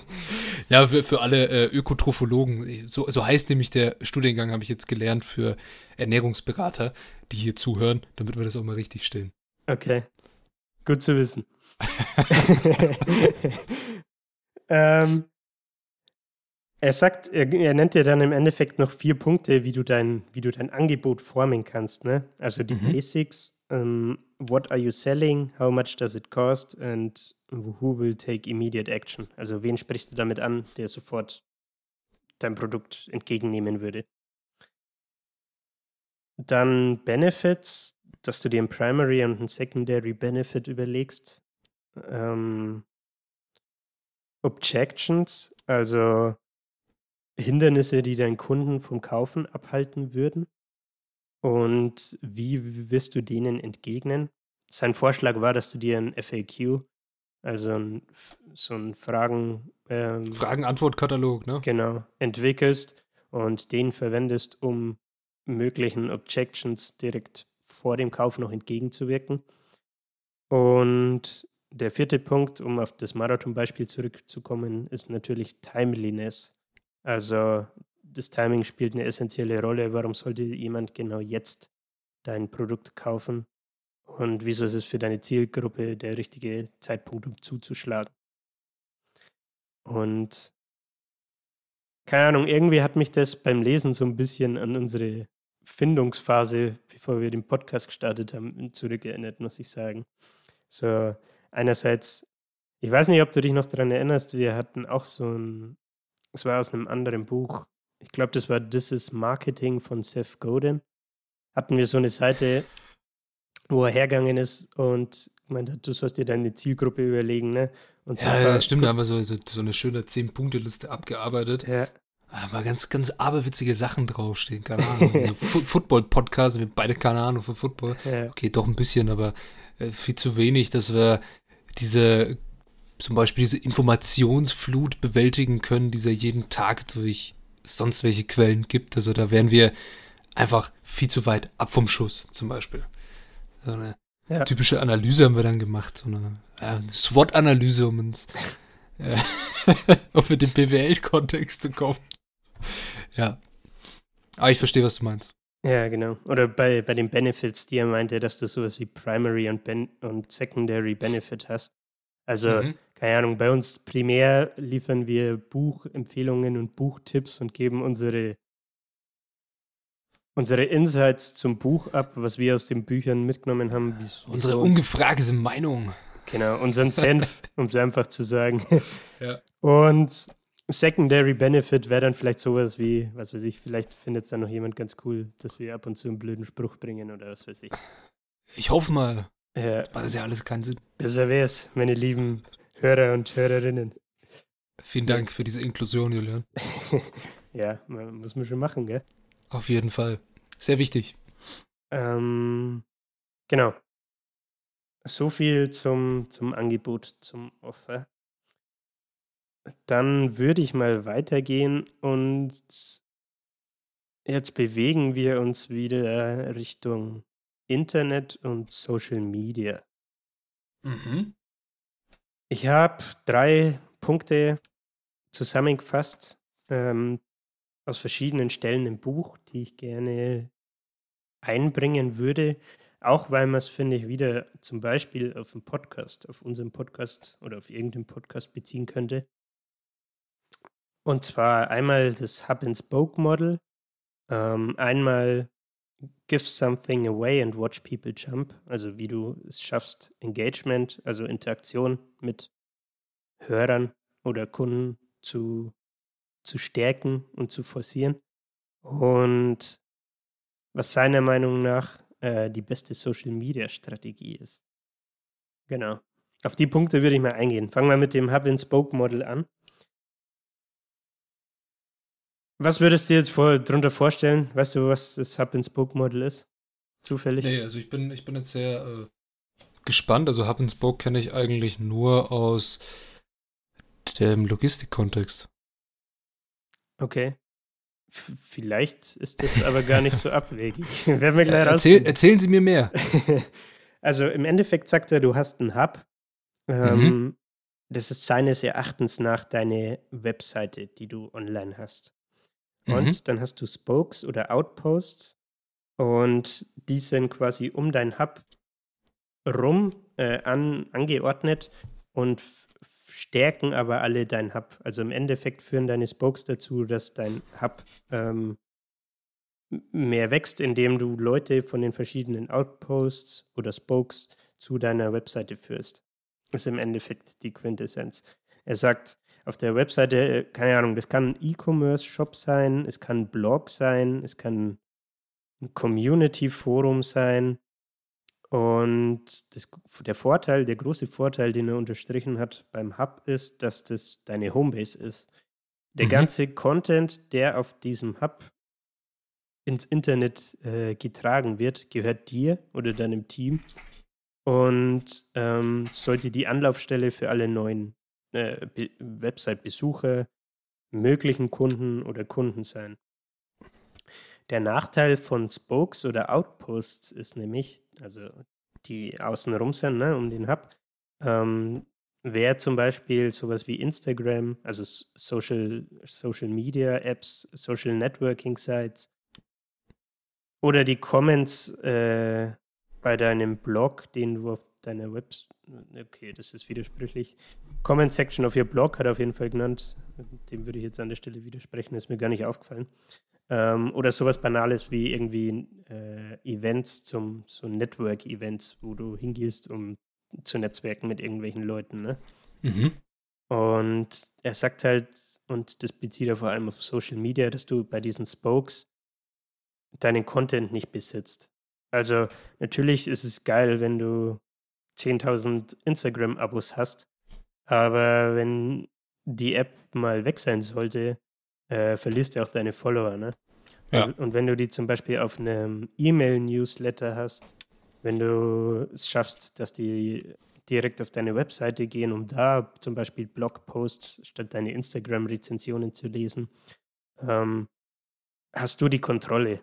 ja, für, für alle äh, Ökotrophologen, so, so heißt nämlich der Studiengang, habe ich jetzt gelernt, für Ernährungsberater, die hier zuhören, damit wir das auch mal richtig stellen. Okay, gut zu wissen. ähm, er sagt, er, er, nennt dir dann im Endeffekt noch vier Punkte, wie du dein, wie du dein Angebot formen kannst. Ne? Also die mhm. Basics, um, what are you selling, how much does it cost and who will take immediate action. Also wen sprichst du damit an, der sofort dein Produkt entgegennehmen würde. Dann Benefits, dass du dir ein Primary und ein Secondary Benefit überlegst. Ähm, Objections, also Hindernisse, die deinen Kunden vom Kaufen abhalten würden. Und wie wirst du denen entgegnen? Sein Vorschlag war, dass du dir ein FAQ, also ein, so ein Fragen... Ähm, Fragen-Antwort-Katalog, ne? Genau, entwickelst und den verwendest, um möglichen Objections direkt vor dem Kauf noch entgegenzuwirken. Und der vierte Punkt, um auf das Marathon-Beispiel zurückzukommen, ist natürlich Timeliness. Also das Timing spielt eine essentielle Rolle. Warum sollte jemand genau jetzt dein Produkt kaufen? Und wieso ist es für deine Zielgruppe der richtige Zeitpunkt, um zuzuschlagen? Und keine Ahnung, irgendwie hat mich das beim Lesen so ein bisschen an unsere Findungsphase, bevor wir den Podcast gestartet haben, zurückerinnert, muss ich sagen. So, einerseits, ich weiß nicht, ob du dich noch daran erinnerst, wir hatten auch so ein, es war aus einem anderen Buch, ich glaube, das war This is Marketing von Seth Godin. Hatten wir so eine Seite, wo er hergegangen ist und meinte, du sollst dir deine Zielgruppe überlegen, ne? Und ja, ja, stimmt, da haben wir so, so, so eine schöne 10-Punkte-Liste abgearbeitet. Ja. Aber ganz, ganz aberwitzige Sachen draufstehen, keine Ahnung. Football-Podcast, wir beide keine Ahnung von Football. Ja. Okay, doch ein bisschen, aber äh, viel zu wenig, dass wir diese, zum Beispiel diese Informationsflut bewältigen können, die ja jeden Tag durch sonst welche Quellen gibt. Also da wären wir einfach viel zu weit ab vom Schuss, zum Beispiel. So eine ja. typische Analyse haben wir dann gemacht, so eine, eine SWOT-Analyse, um uns äh, um mit dem BWL-Kontext zu kommen. Ja. Aber ich verstehe, was du meinst. Ja, genau. Oder bei, bei den Benefits, die er meinte, dass du sowas wie Primary und, ben und Secondary Benefit hast. Also, mhm. Keine Ahnung, bei uns primär liefern wir Buchempfehlungen und Buchtipps und geben unsere, unsere Insights zum Buch ab, was wir aus den Büchern mitgenommen haben. unsere ungefragte Meinung. Genau, unseren Senf, um es einfach zu sagen. Ja. Und Secondary Benefit wäre dann vielleicht sowas wie, was weiß ich, vielleicht findet es dann noch jemand ganz cool, dass wir ab und zu einen blöden Spruch bringen oder was weiß ich. Ich hoffe mal. Ja. Das ist ja alles keinen Sinn. Besser wäre es, meine lieben Hörer und Hörerinnen. Vielen Dank für diese Inklusion, Julian. ja, muss man schon machen, gell? Auf jeden Fall. Sehr wichtig. Ähm, genau. So viel zum, zum Angebot, zum Offer. Dann würde ich mal weitergehen und jetzt bewegen wir uns wieder Richtung Internet und Social Media. Mhm. Ich habe drei Punkte zusammengefasst ähm, aus verschiedenen Stellen im Buch, die ich gerne einbringen würde, auch weil man es, finde ich, wieder zum Beispiel auf dem Podcast, auf unserem Podcast oder auf irgendeinem Podcast beziehen könnte. Und zwar einmal das Hub-and-Spoke-Model, ähm, einmal Give something away and watch people jump, also wie du es schaffst, Engagement, also Interaktion mit Hörern oder Kunden zu, zu stärken und zu forcieren. Und was seiner Meinung nach äh, die beste Social-Media-Strategie ist. Genau. Auf die Punkte würde ich mal eingehen. Fangen wir mit dem Hub-and-Spoke-Model an. Was würdest du jetzt vor, darunter vorstellen? Weißt du, was das Hub-and-Spoke-Model ist? Zufällig? Nee, also ich bin, ich bin jetzt sehr äh, gespannt. Also Hub-and-Spoke kenne ich eigentlich nur aus dem Logistik-Kontext. Okay. F vielleicht ist das aber gar nicht so abwegig. Werden wir gleich Erzähl, erzählen Sie mir mehr. also im Endeffekt sagt er, du hast einen Hub. Ähm, mhm. Das ist seines Erachtens nach deine Webseite, die du online hast. Und mhm. dann hast du Spokes oder Outposts und die sind quasi um dein Hub rum äh, an, angeordnet und stärken aber alle dein Hub. Also im Endeffekt führen deine Spokes dazu, dass dein Hub ähm, mehr wächst, indem du Leute von den verschiedenen Outposts oder Spokes zu deiner Webseite führst. Das ist im Endeffekt die Quintessenz. Er sagt auf der Webseite, keine Ahnung, das kann ein E-Commerce-Shop sein, es kann ein Blog sein, es kann ein Community-Forum sein. Und das, der Vorteil, der große Vorteil, den er unterstrichen hat beim Hub, ist, dass das deine Homebase ist. Der mhm. ganze Content, der auf diesem Hub ins Internet äh, getragen wird, gehört dir oder deinem Team und ähm, sollte die Anlaufstelle für alle neuen äh, Website-Besucher, möglichen Kunden oder Kunden sein. Der Nachteil von Spokes oder Outposts ist nämlich, also die außenrum sind, ne, um den Hub, ähm, wäre zum Beispiel sowas wie Instagram, also Social, Social Media Apps, Social Networking Sites oder die Comments äh, bei deinem Blog, den du auf deiner Website, okay, das ist widersprüchlich. Comment Section auf your Blog hat er auf jeden Fall genannt. Dem würde ich jetzt an der Stelle widersprechen, ist mir gar nicht aufgefallen. Ähm, oder sowas Banales wie irgendwie äh, Events zum, so Network-Events, wo du hingehst, um zu netzwerken mit irgendwelchen Leuten. Ne? Mhm. Und er sagt halt, und das bezieht er vor allem auf Social Media, dass du bei diesen Spokes deinen Content nicht besitzt. Also natürlich ist es geil, wenn du 10.000 Instagram-Abos hast, aber wenn die App mal weg sein sollte, äh, verlierst du auch deine Follower, ne? Ja. Und, und wenn du die zum Beispiel auf einem E-Mail-Newsletter hast, wenn du es schaffst, dass die direkt auf deine Webseite gehen, um da zum Beispiel Blogposts statt deine Instagram-Rezensionen zu lesen, ähm, hast du die Kontrolle.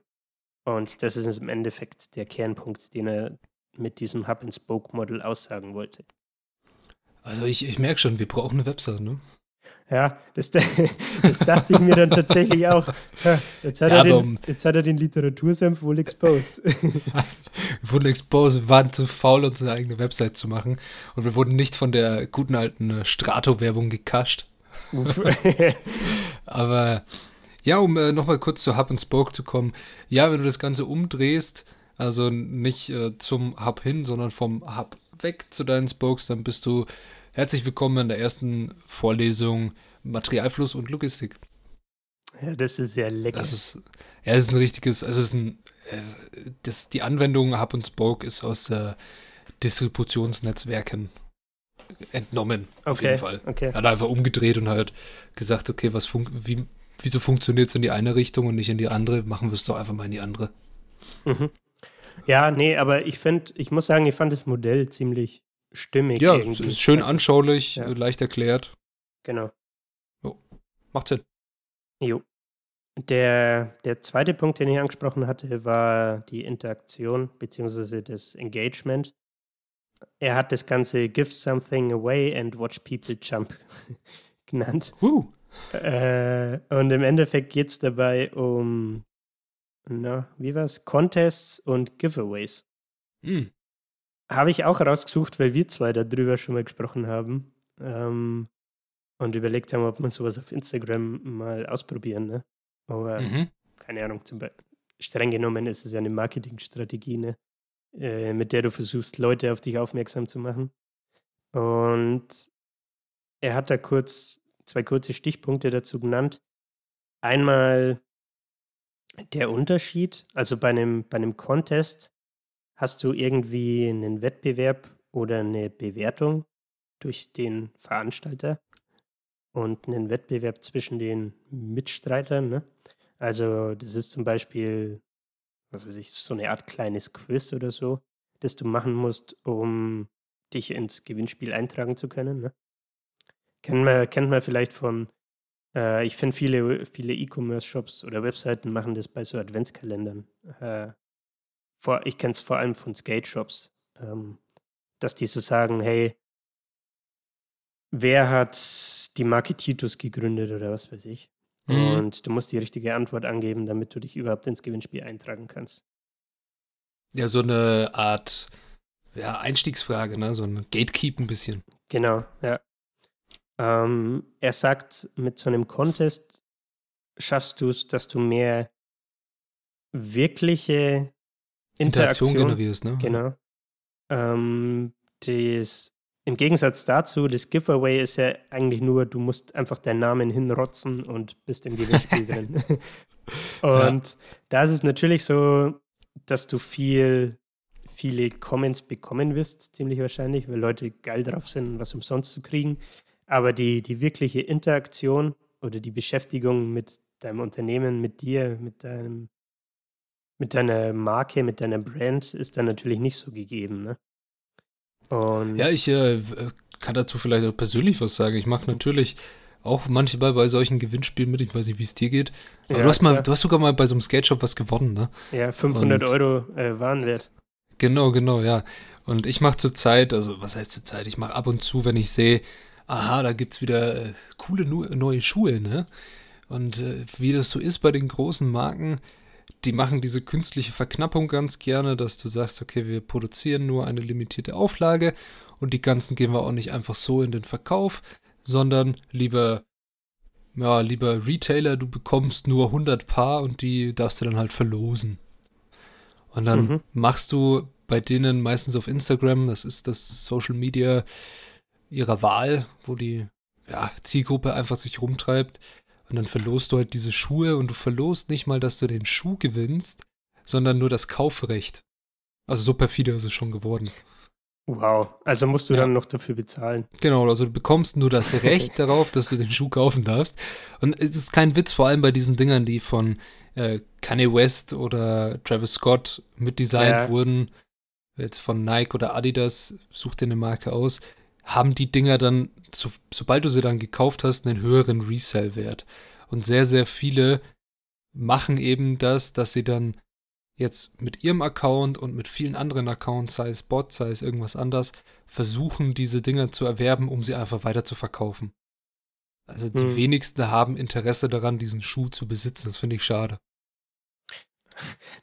Und das ist im Endeffekt der Kernpunkt, den er mit diesem Hub-and-Spoke-Model aussagen wollte. Also ich, ich merke schon, wir brauchen eine Website, ne? Ja, das, das dachte ich mir dann tatsächlich auch. Jetzt hat, ja, er, den, jetzt hat er den Literatursenf wohl exposed. wurden exposed, wir waren zu faul, unsere eigene Website zu machen. Und wir wurden nicht von der guten alten Strato-Werbung gekascht. Aber ja, um äh, nochmal kurz zu Hub und Spoke zu kommen. Ja, wenn du das Ganze umdrehst, also nicht äh, zum Hub hin, sondern vom Hub weg zu deinen Spokes, dann bist du Herzlich willkommen in der ersten Vorlesung Materialfluss und Logistik. Ja, das ist sehr lecker. Das ist, ja, das ist ein richtiges, also ist ein, äh, das, die Anwendung Hub und Spoke ist aus äh, Distributionsnetzwerken entnommen, okay, auf jeden Fall. Okay. Er hat einfach umgedreht und halt gesagt, okay, was fun wie, wieso funktioniert es in die eine Richtung und nicht in die andere? Machen wir es doch einfach mal in die andere. Mhm. Ja, nee, aber ich finde, ich muss sagen, ich fand das Modell ziemlich stimmig. Ja, irgendwie. ist schön anschaulich, ja. leicht erklärt. Genau. Jo. Macht Sinn. Jo. Der, der zweite Punkt, den ich angesprochen hatte, war die Interaktion bzw. das Engagement. Er hat das Ganze Give Something Away and Watch People Jump genannt. Uh. Äh, und im Endeffekt geht es dabei um, na, wie war's? Contests und Giveaways. Hm. Habe ich auch rausgesucht, weil wir zwei darüber schon mal gesprochen haben. Ähm, und überlegt haben, ob man sowas auf Instagram mal ausprobieren. Ne? Aber mhm. keine Ahnung, zum Beispiel, streng genommen ist es ja eine Marketingstrategie, ne? Äh, mit der du versuchst, Leute auf dich aufmerksam zu machen. Und er hat da kurz zwei kurze Stichpunkte dazu genannt. Einmal der Unterschied, also bei einem, bei einem Contest Hast du irgendwie einen Wettbewerb oder eine Bewertung durch den Veranstalter und einen Wettbewerb zwischen den Mitstreitern? Ne? Also das ist zum Beispiel, was weiß ich, so eine Art kleines Quiz oder so, das du machen musst, um dich ins Gewinnspiel eintragen zu können. Ne? Kennt, man, kennt man vielleicht von, äh, ich finde viele, viele E-Commerce-Shops oder Webseiten machen das bei so Adventskalendern. Äh, vor, ich kenne es vor allem von Skate-Shops, ähm, dass die so sagen, hey, wer hat die Marke Titus gegründet oder was weiß ich. Mhm. Und du musst die richtige Antwort angeben, damit du dich überhaupt ins Gewinnspiel eintragen kannst. Ja, so eine Art ja, Einstiegsfrage, ne? So ein Gatekeep ein bisschen. Genau, ja. Ähm, er sagt, mit so einem Contest schaffst du es, dass du mehr wirkliche Interaktion, Interaktion generierst, ne? Genau. Ähm, das, Im Gegensatz dazu, das Giveaway ist ja eigentlich nur, du musst einfach deinen Namen hinrotzen und bist im Gewinnspiel drin. und ja. da ist es natürlich so, dass du viel, viele Comments bekommen wirst, ziemlich wahrscheinlich, weil Leute geil drauf sind, was umsonst zu kriegen. Aber die, die wirkliche Interaktion oder die Beschäftigung mit deinem Unternehmen, mit dir, mit deinem, mit deiner Marke, mit deiner Brand ist dann natürlich nicht so gegeben, ne? Und ja, ich äh, kann dazu vielleicht auch persönlich was sagen. Ich mache natürlich auch manchmal bei solchen Gewinnspielen mit. Ich weiß nicht, wie es dir geht. Aber ja, du, hast mal, du hast sogar mal bei so einem Skate Shop was gewonnen, ne? Ja, 500 Und, Euro äh, Warenwert. Genau, genau, ja. Und ich mache zurzeit, also was heißt zurzeit? Ich mache ab und zu, wenn ich sehe, aha, da gibt es wieder äh, coole neue Schuhe, ne? Und äh, wie das so ist bei den großen Marken, die machen diese künstliche Verknappung ganz gerne, dass du sagst, okay, wir produzieren nur eine limitierte Auflage und die ganzen gehen wir auch nicht einfach so in den Verkauf, sondern lieber, ja, lieber Retailer, du bekommst nur 100 Paar und die darfst du dann halt verlosen. Und dann mhm. machst du bei denen meistens auf Instagram, das ist das Social Media ihrer Wahl, wo die ja, Zielgruppe einfach sich rumtreibt, und dann verlost du halt diese Schuhe und du verlost nicht mal, dass du den Schuh gewinnst, sondern nur das Kaufrecht. Also so perfide ist es schon geworden. Wow, also musst du ja. dann noch dafür bezahlen. Genau, also du bekommst nur das Recht darauf, dass du den Schuh kaufen darfst. Und es ist kein Witz, vor allem bei diesen Dingern, die von äh, Kanye West oder Travis Scott mitdesignt ja. wurden, jetzt von Nike oder Adidas, such dir eine Marke aus, haben die Dinger dann, so, sobald du sie dann gekauft hast, einen höheren Resell-Wert. Und sehr, sehr viele machen eben das, dass sie dann jetzt mit ihrem Account und mit vielen anderen Accounts, sei es Bot, sei es irgendwas anders, versuchen, diese Dinger zu erwerben, um sie einfach weiter zu verkaufen. Also die hm. wenigsten haben Interesse daran, diesen Schuh zu besitzen. Das finde ich schade.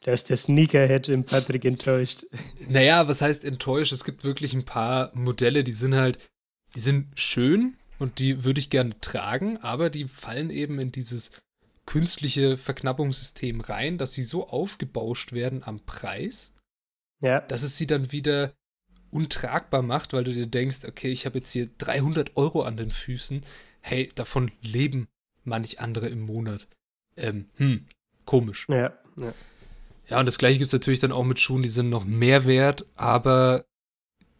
Da ist der Sneakerhead in Patrick enttäuscht. Naja, was heißt enttäuscht? Es gibt wirklich ein paar Modelle, die sind halt, die sind schön und die würde ich gerne tragen, aber die fallen eben in dieses künstliche Verknappungssystem rein, dass sie so aufgebauscht werden am Preis, ja. dass es sie dann wieder untragbar macht, weil du dir denkst, okay, ich habe jetzt hier 300 Euro an den Füßen, hey, davon leben manch andere im Monat. Ähm, hm, komisch. Ja, ja. Ja, und das gleiche gibt es natürlich dann auch mit Schuhen, die sind noch mehr wert, aber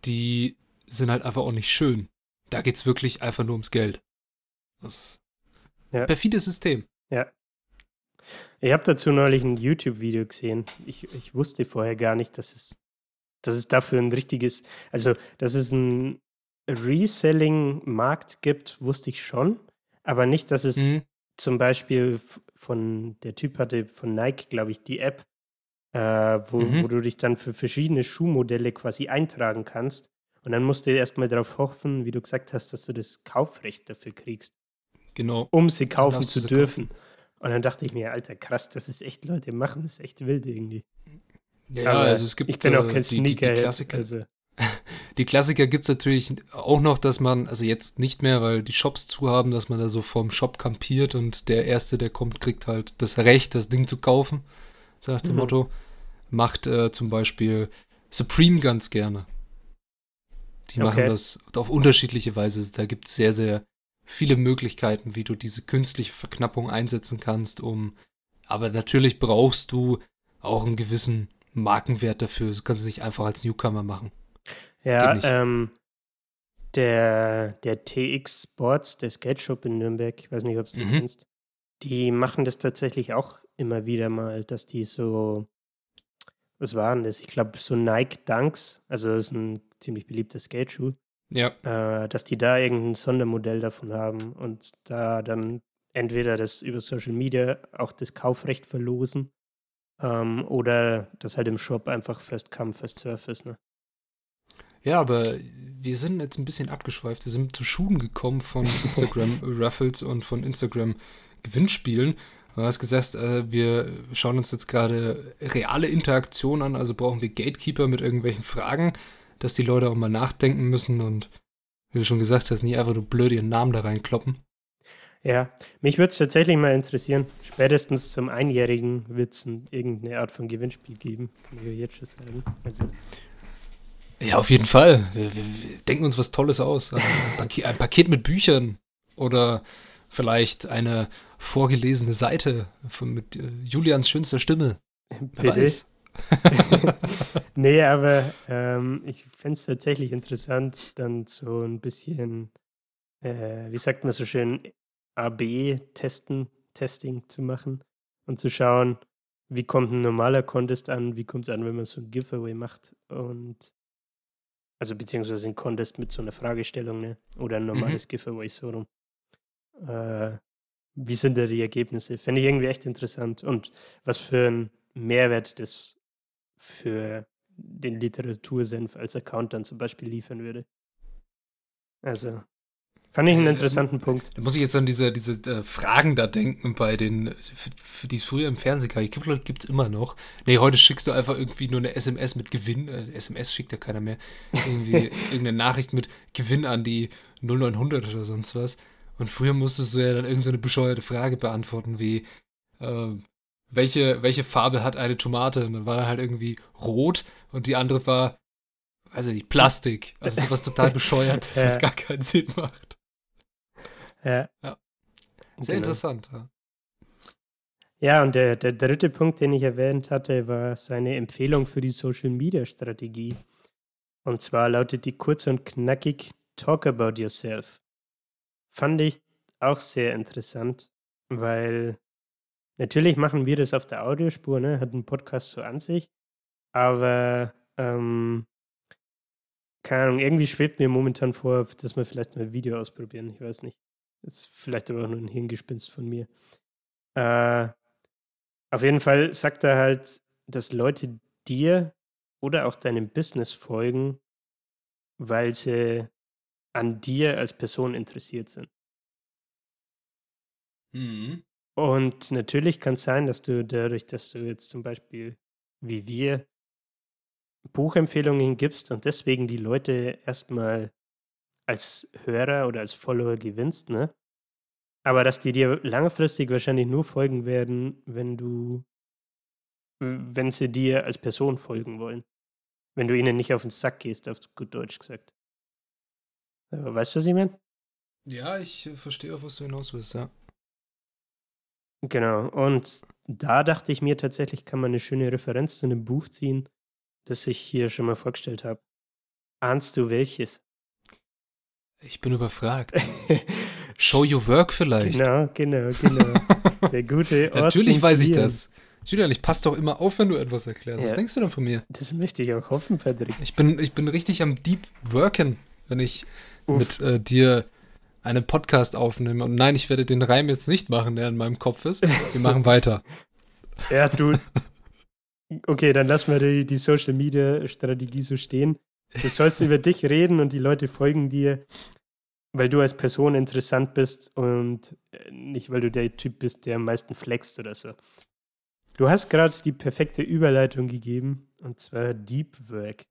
die sind halt einfach auch nicht schön. Da geht es wirklich einfach nur ums Geld. Das ja. perfides System. Ja. Ich habe dazu neulich ein YouTube-Video gesehen. Ich, ich wusste vorher gar nicht, dass es, dass es dafür ein richtiges, also dass es ein Reselling-Markt gibt, wusste ich schon, aber nicht, dass es mhm. zum Beispiel von, der Typ hatte von Nike, glaube ich, die App, äh, wo, mhm. wo du dich dann für verschiedene Schuhmodelle quasi eintragen kannst. Und dann musst du erstmal darauf hoffen, wie du gesagt hast, dass du das Kaufrecht dafür kriegst. Genau. Um sie kaufen zu dürfen. Kaufen. Und dann dachte ich mir, Alter, krass, das ist echt Leute machen, das ist echt wild irgendwie. Ja, Aber also es gibt ich bin auch kein Sneaker. Die, die Klassiker, also. Die Klassiker gibt es natürlich auch noch, dass man, also jetzt nicht mehr, weil die Shops zu haben, dass man da so vorm Shop kampiert und der Erste, der kommt, kriegt halt das Recht, das Ding zu kaufen. Sagt mhm. dem Motto. Macht äh, zum Beispiel Supreme ganz gerne. Die machen okay. das auf unterschiedliche Weise. Da gibt es sehr, sehr viele Möglichkeiten, wie du diese künstliche Verknappung einsetzen kannst, um. Aber natürlich brauchst du auch einen gewissen Markenwert dafür. Du kannst es nicht einfach als Newcomer machen. Ja, ähm, der, der TX Sports, der Skate Shop in Nürnberg, ich weiß nicht, ob du mhm. kennst, die machen das tatsächlich auch immer wieder mal, dass die so, was waren das? Ich glaube, so Nike Dunks, also das ist ein ziemlich beliebter Skate-Schuh, ja. Äh, dass die da irgendein Sondermodell davon haben und da dann entweder das über Social Media auch das Kaufrecht verlosen ähm, oder das halt im Shop einfach First Come, First Surf ist. Ne? Ja, aber wir sind jetzt ein bisschen abgeschweift. Wir sind zu Schuhen gekommen von Instagram Raffles und von Instagram Gewinnspielen. Du hast gesagt, äh, wir schauen uns jetzt gerade reale Interaktion an, also brauchen wir Gatekeeper mit irgendwelchen Fragen, dass die Leute auch mal nachdenken müssen und wie du schon gesagt hast, nicht einfach nur blöd ihren Namen da reinkloppen. Ja, mich würde es tatsächlich mal interessieren. Spätestens zum Einjährigen wird es irgendeine Art von Gewinnspiel geben. Kann ich jetzt schon sagen. Also. Ja, auf jeden Fall. Wir, wir, wir denken uns was Tolles aus. Ein Paket, ein Paket mit Büchern oder vielleicht eine vorgelesene Seite von, mit äh, Julians schönster Stimme. Bitte? nee, aber ähm, ich fände es tatsächlich interessant, dann so ein bisschen, äh, wie sagt man so schön, AB-Testen, Testing zu machen und zu schauen, wie kommt ein normaler Contest an, wie kommt es an, wenn man so ein Giveaway macht und also beziehungsweise ein Contest mit so einer Fragestellung, ne? Oder ein mhm. normales mhm. Giveaway so rum. Äh, wie sind da die Ergebnisse? Fände ich irgendwie echt interessant. Und was für ein Mehrwert das für den Literatursenf als Account dann zum Beispiel liefern würde. Also, Fand ich einen interessanten Punkt. Da muss ich jetzt an diese, diese äh, Fragen da denken bei den, für, für die es früher im Fernsehen gab. Ich glaube, gibt es immer noch. Nee, heute schickst du einfach irgendwie nur eine SMS mit Gewinn. Äh, SMS schickt ja keiner mehr. Irgendwie irgendeine Nachricht mit Gewinn an die 0900 oder sonst was. Und früher musstest du ja dann irgendeine so bescheuerte Frage beantworten wie, äh, welche, welche Farbe hat eine Tomate? Und dann war dann halt irgendwie rot und die andere war, weiß ich nicht, Plastik. Also sowas total bescheuert, dass ja. gar keinen Sinn macht. Ja. ja. Sehr genau. interessant, ja. Ja, und der, der dritte Punkt, den ich erwähnt hatte, war seine Empfehlung für die Social Media Strategie. Und zwar lautet die kurz und knackig Talk about yourself. Fand ich auch sehr interessant, weil natürlich machen wir das auf der Audiospur, ne? Hat ein Podcast so an sich, aber ähm, keine Ahnung, irgendwie schwebt mir momentan vor, dass wir vielleicht mal Video ausprobieren. Ich weiß nicht. Ist vielleicht aber auch nur ein Hirngespinst von mir. Äh, auf jeden Fall sagt er halt, dass Leute dir oder auch deinem Business folgen, weil sie an dir als Person interessiert sind. Mhm. Und natürlich kann es sein, dass du dadurch, dass du jetzt zum Beispiel wie wir Buchempfehlungen gibst und deswegen die Leute erstmal als Hörer oder als Follower gewinnst, ne? Aber dass die dir langfristig wahrscheinlich nur folgen werden, wenn du, wenn sie dir als Person folgen wollen. Wenn du ihnen nicht auf den Sack gehst, auf gut Deutsch gesagt. Weißt du, was ich meine? Ja, ich äh, verstehe auch, was du hinaus willst, ja. Genau. Und da dachte ich mir tatsächlich, kann man eine schöne Referenz zu einem Buch ziehen, das ich hier schon mal vorgestellt habe. Ahnst du welches? Ich bin überfragt. Show Your Work vielleicht. Genau, genau, genau. Der gute Austin Natürlich weiß ich das. Julian, ich passe doch immer auf, wenn du etwas erklärst. Ja. Was denkst du denn von mir? Das möchte ich auch hoffen, Patrick. Ich bin, ich bin richtig am Deep Worken, wenn ich Uff. mit äh, dir einen Podcast aufnehme. Und nein, ich werde den Reim jetzt nicht machen, der in meinem Kopf ist. Wir machen weiter. Ja, du. Okay, dann lassen wir die, die Social Media Strategie so stehen. Du sollst über dich reden und die Leute folgen dir, weil du als Person interessant bist und äh, nicht, weil du der Typ bist, der am meisten flext oder so. Du hast gerade die perfekte Überleitung gegeben, und zwar Deep Work.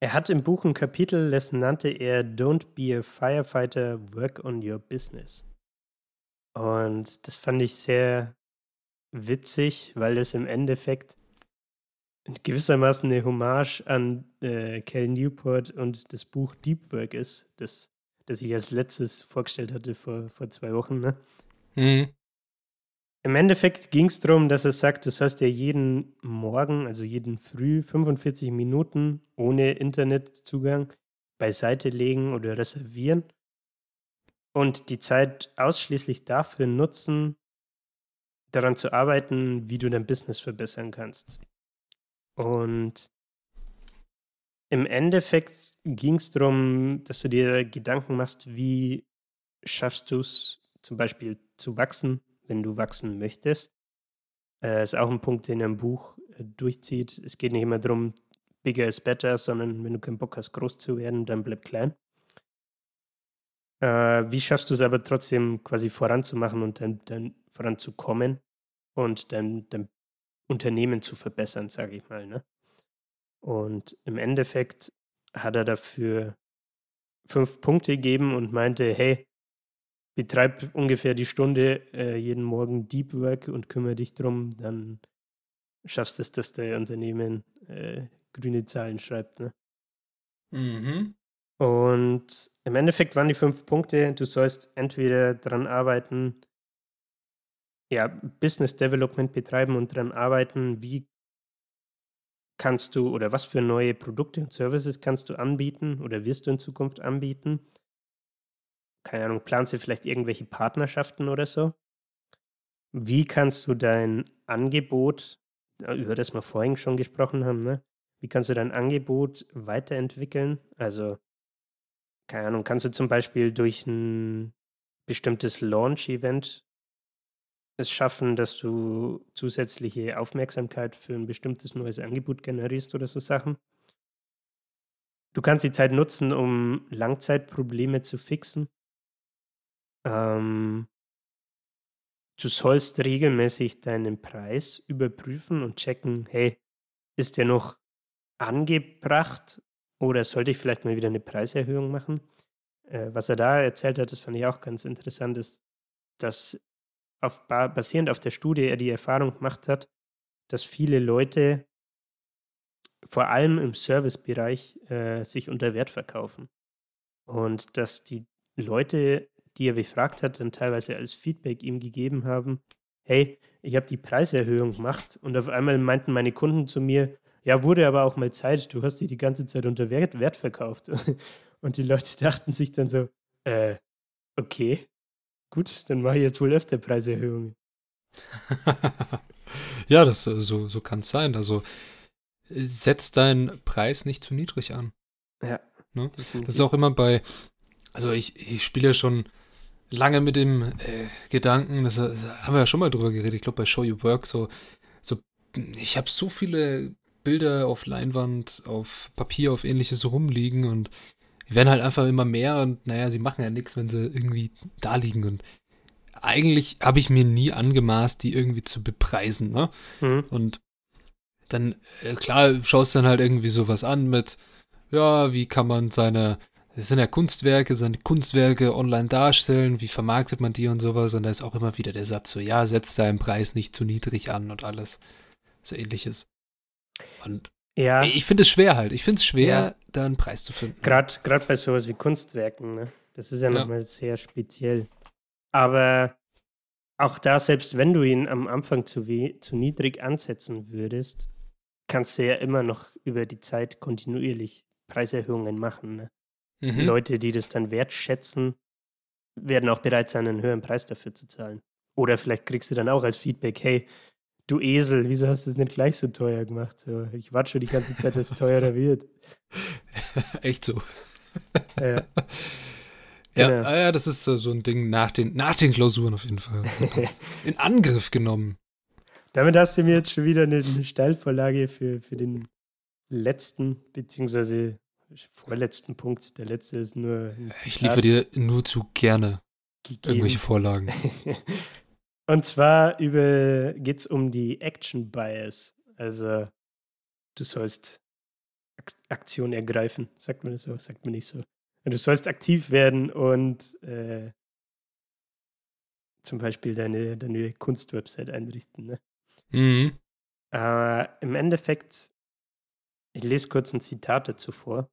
Er hat im Buch ein Kapitel, das nannte er Don't be a firefighter, work on your business. Und das fand ich sehr witzig, weil es im Endeffekt gewissermaßen eine Hommage an äh, Cal Newport und das Buch Deep Work ist, das, das ich als letztes vorgestellt hatte vor, vor zwei Wochen. Ne? Mhm. Im Endeffekt ging es darum, dass er sagt, du sollst ja jeden Morgen, also jeden Früh, 45 Minuten ohne Internetzugang beiseite legen oder reservieren und die Zeit ausschließlich dafür nutzen, daran zu arbeiten, wie du dein Business verbessern kannst. Und im Endeffekt ging es darum, dass du dir Gedanken machst, wie schaffst du es zum Beispiel zu wachsen, wenn du wachsen möchtest. Äh, ist auch ein Punkt, den im Buch äh, durchzieht. Es geht nicht immer darum, bigger is better, sondern wenn du keinen Bock hast, groß zu werden, dann bleib klein. Äh, wie schaffst du es aber trotzdem quasi voranzumachen und dann, dann voranzukommen und dein, dein Unternehmen zu verbessern, sage ich mal. Ne? Und im Endeffekt hat er dafür fünf Punkte geben und meinte, hey, betreib ungefähr die Stunde äh, jeden Morgen Deep Work und kümmere dich drum, dann schaffst du es, dass dein Unternehmen äh, grüne Zahlen schreibt. Ne? Mhm. Und im Endeffekt waren die fünf Punkte, du sollst entweder daran arbeiten, ja, Business Development betreiben und daran arbeiten, wie kannst du oder was für neue Produkte und Services kannst du anbieten oder wirst du in Zukunft anbieten? Keine Ahnung, planst du vielleicht irgendwelche Partnerschaften oder so? Wie kannst du dein Angebot, über das wir vorhin schon gesprochen haben, ne? Wie kannst du dein Angebot weiterentwickeln? Also, keine Ahnung, kannst du zum Beispiel durch ein bestimmtes Launch-Event es schaffen, dass du zusätzliche Aufmerksamkeit für ein bestimmtes neues Angebot generierst oder so Sachen. Du kannst die Zeit nutzen, um Langzeitprobleme zu fixen. Ähm, du sollst regelmäßig deinen Preis überprüfen und checken, hey, ist der noch angebracht oder sollte ich vielleicht mal wieder eine Preiserhöhung machen? Äh, was er da erzählt hat, das fand ich auch ganz interessant, ist, dass auf, basierend auf der Studie er die Erfahrung gemacht hat, dass viele Leute vor allem im Servicebereich äh, sich unter Wert verkaufen. Und dass die Leute, die er befragt hat, dann teilweise als Feedback ihm gegeben haben, hey, ich habe die Preiserhöhung gemacht und auf einmal meinten meine Kunden zu mir, ja, wurde aber auch mal Zeit, du hast die die ganze Zeit unter Wert, Wert verkauft. Und die Leute dachten sich dann so, äh, okay, Gut, dann mache ich jetzt wohl öfter Preiserhöhungen. ja, das äh, so, so kann es sein. Also setz deinen Preis nicht zu niedrig an. Ja. Ne? Das ist auch immer bei, also ich, ich spiele ja schon lange mit dem äh, Gedanken, das, das, haben wir ja schon mal drüber geredet, ich glaube bei Show You Work, so, so ich habe so viele Bilder auf Leinwand, auf Papier, auf ähnliches rumliegen und die werden halt einfach immer mehr und naja, sie machen ja nichts, wenn sie irgendwie da liegen. Und eigentlich habe ich mir nie angemaßt, die irgendwie zu bepreisen. Ne? Mhm. Und dann, äh, klar, schaust du dann halt irgendwie sowas an mit, ja, wie kann man seine, das sind ja Kunstwerke, seine Kunstwerke online darstellen, wie vermarktet man die und sowas. Und da ist auch immer wieder der Satz so, ja, setz deinen Preis nicht zu niedrig an und alles. So ähnliches. Und ja. Ich finde es schwer halt. Ich finde es schwer, ja. da einen Preis zu finden. Gerade bei sowas wie Kunstwerken, ne? Das ist ja, ja. nochmal sehr speziell. Aber auch da, selbst wenn du ihn am Anfang zu, zu niedrig ansetzen würdest, kannst du ja immer noch über die Zeit kontinuierlich Preiserhöhungen machen. Ne? Mhm. Leute, die das dann wertschätzen, werden auch bereit sein, einen höheren Preis dafür zu zahlen. Oder vielleicht kriegst du dann auch als Feedback, hey, du Esel, wieso hast du es nicht gleich so teuer gemacht? Ich warte schon die ganze Zeit, dass es teurer wird. Echt so. Ja. Ja, genau. ja, das ist so ein Ding nach den, nach den Klausuren auf jeden Fall. In Angriff genommen. Damit hast du mir jetzt schon wieder eine, eine Steilvorlage für, für den letzten, beziehungsweise vorletzten Punkt. Der letzte ist nur. Ich liefere dir nur zu gerne gegeben. irgendwelche Vorlagen. Und zwar geht es um die Action Bias. Also du sollst Aktion ergreifen, sagt man das so, sagt man nicht so. Du sollst aktiv werden und äh, zum Beispiel deine, deine Kunstwebsite einrichten. Ne? Mhm. Aber im Endeffekt, ich lese kurz ein Zitat dazu vor.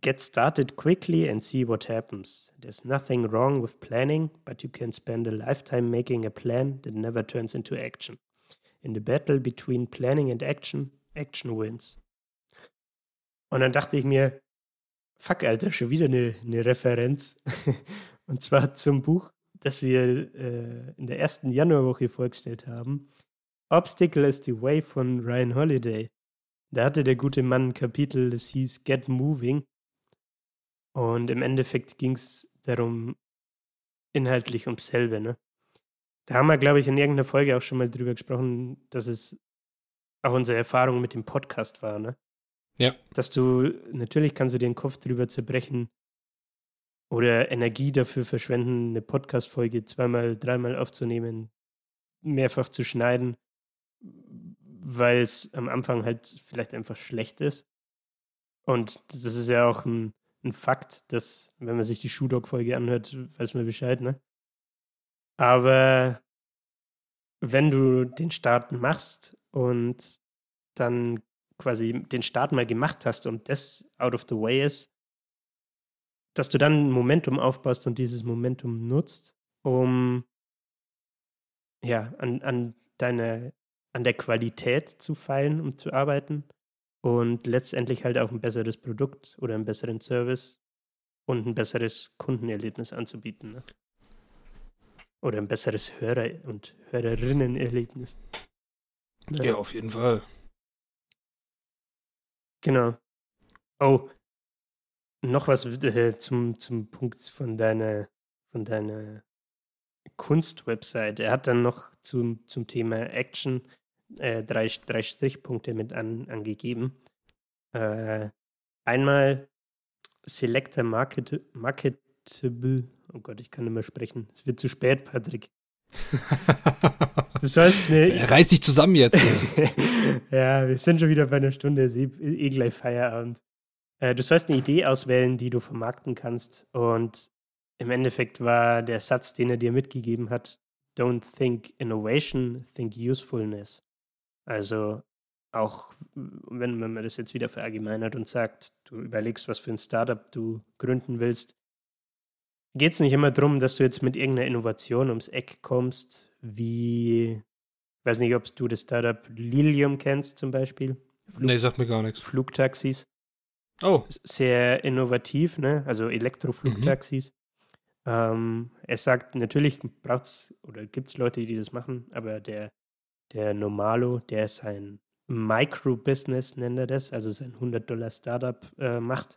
Get started quickly and see what happens. There's nothing wrong with planning, but you can spend a lifetime making a plan that never turns into action. In the battle between planning and action, action wins. Und dann dachte ich mir, fuck, Alter, schon wieder eine, eine Referenz. Und zwar zum Buch, das wir äh, in der ersten Januarwoche vorgestellt haben. Obstacle is the Way von Ryan Holiday. Da hatte der gute Mann ein Kapitel, das hieß Get Moving. Und im Endeffekt ging es darum, inhaltlich ums selbe, ne? Da haben wir, glaube ich, in irgendeiner Folge auch schon mal drüber gesprochen, dass es auch unsere Erfahrung mit dem Podcast war, ne? Ja. Dass du, natürlich kannst du dir den Kopf drüber zerbrechen oder Energie dafür verschwenden, eine Podcast-Folge zweimal, dreimal aufzunehmen, mehrfach zu schneiden, weil es am Anfang halt vielleicht einfach schlecht ist. Und das ist ja auch ein ein Fakt, dass, wenn man sich die Shoe Dog-Folge anhört, weiß man Bescheid, ne? Aber wenn du den Start machst und dann quasi den Start mal gemacht hast und das out of the way ist, dass du dann Momentum aufbaust und dieses Momentum nutzt, um ja, an, an deine, an der Qualität zu feilen, um zu arbeiten und letztendlich halt auch ein besseres Produkt oder einen besseren Service und ein besseres Kundenerlebnis anzubieten. Ne? Oder ein besseres Hörer- und Hörerinnenerlebnis. Ja. ja, auf jeden Fall. Genau. Oh, noch was äh, zum, zum Punkt von deiner, von deiner Kunstwebsite. Er hat dann noch zum, zum Thema Action äh, drei, drei Strichpunkte mit an, angegeben. Äh, einmal Selector Market, Marketable. Oh Gott, ich kann nicht mehr sprechen. Es wird zu spät, Patrick. Das heißt, ne, Reiß dich zusammen jetzt. ja, wir sind schon wieder bei einer Stunde, ist eh, eh gleich Feierabend. Äh, du sollst eine Idee auswählen, die du vermarkten kannst. Und im Endeffekt war der Satz, den er dir mitgegeben hat, don't think innovation, think usefulness. Also auch wenn, wenn man das jetzt wieder verallgemeinert und sagt, du überlegst, was für ein Startup du gründen willst, geht es nicht immer darum, dass du jetzt mit irgendeiner Innovation ums Eck kommst, wie, ich weiß nicht, ob du das Startup Lilium kennst zum Beispiel. Flug nee, sagt mir gar nichts. Flugtaxis. Oh. Sehr innovativ, ne? Also Elektroflugtaxis. Mhm. Ähm, er sagt, natürlich braucht es oder gibt es Leute, die das machen, aber der, der Normalo, der sein Micro-Business, nennt er das, also sein 100-Dollar-Startup äh, macht,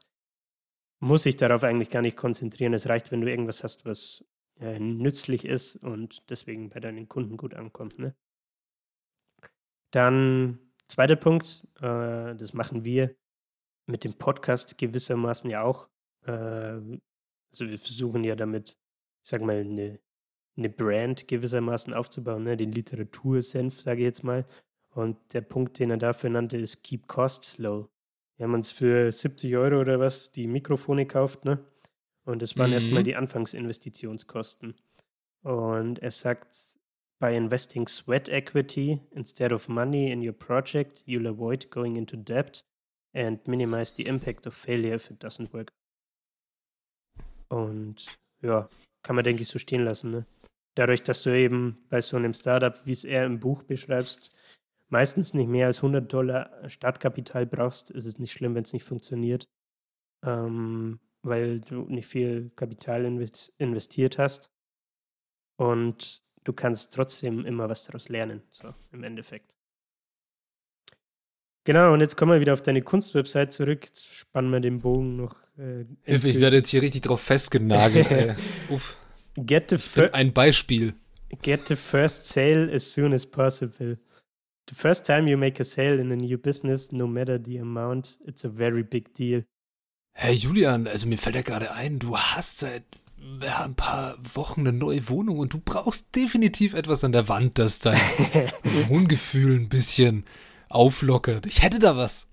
muss sich darauf eigentlich gar nicht konzentrieren. Es reicht, wenn du irgendwas hast, was äh, nützlich ist und deswegen bei deinen Kunden gut ankommt. Ne? Dann zweiter Punkt, äh, das machen wir mit dem Podcast gewissermaßen ja auch. Äh, also wir versuchen ja damit, ich sag mal, eine, eine Brand gewissermaßen aufzubauen, ne? den Literatursenf, sage ich jetzt mal. Und der Punkt, den er dafür nannte, ist Keep Costs Low. Wir haben uns für 70 Euro oder was die Mikrofone gekauft, ne? Und das waren mhm. erstmal die Anfangsinvestitionskosten. Und er sagt, by investing sweat equity instead of money in your project, you'll avoid going into debt and minimize the impact of failure if it doesn't work. Und ja, kann man, denke ich, so stehen lassen. Ne? Dadurch, dass du eben bei so einem Startup, wie es er im Buch beschreibst, meistens nicht mehr als 100 Dollar Startkapital brauchst, ist es nicht schlimm, wenn es nicht funktioniert, ähm, weil du nicht viel Kapital investiert hast. Und du kannst trotzdem immer was daraus lernen, so im Endeffekt. Genau, und jetzt kommen wir wieder auf deine Kunstwebsite zurück. Jetzt spannen wir den Bogen noch. Äh, ich werde jetzt hier richtig drauf festgenagelt. uff. Get the ein Beispiel. Get the first sale as soon as possible. The first time you make a sale in a new business, no matter the amount, it's a very big deal. Hey Julian, also mir fällt ja gerade ein, du hast seit ja, ein paar Wochen eine neue Wohnung und du brauchst definitiv etwas an der Wand, das dein Wohngefühl ein bisschen auflockert. Ich hätte da was.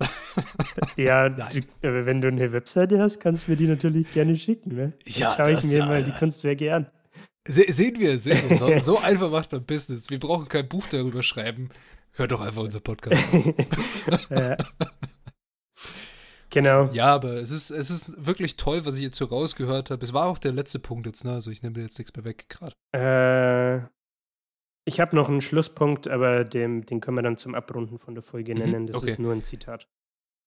ja, du, wenn du eine Webseite hast, kannst du mir die natürlich gerne schicken. Ne? Dann ja, schaue ich das, mir mal die Kunstwerke an. Se sehen wir, sehen wir. So, so einfach macht man Business. Wir brauchen kein Buch darüber schreiben. Hört doch einfach unser Podcast. ja. Genau. Ja, aber es ist, es ist wirklich toll, was ich jetzt so rausgehört habe. Es war auch der letzte Punkt jetzt, ne? Also ich nehme jetzt nichts mehr weg gerade. Äh, ich habe noch einen Schlusspunkt, aber dem, den können wir dann zum Abrunden von der Folge mhm, nennen. Das okay. ist nur ein Zitat.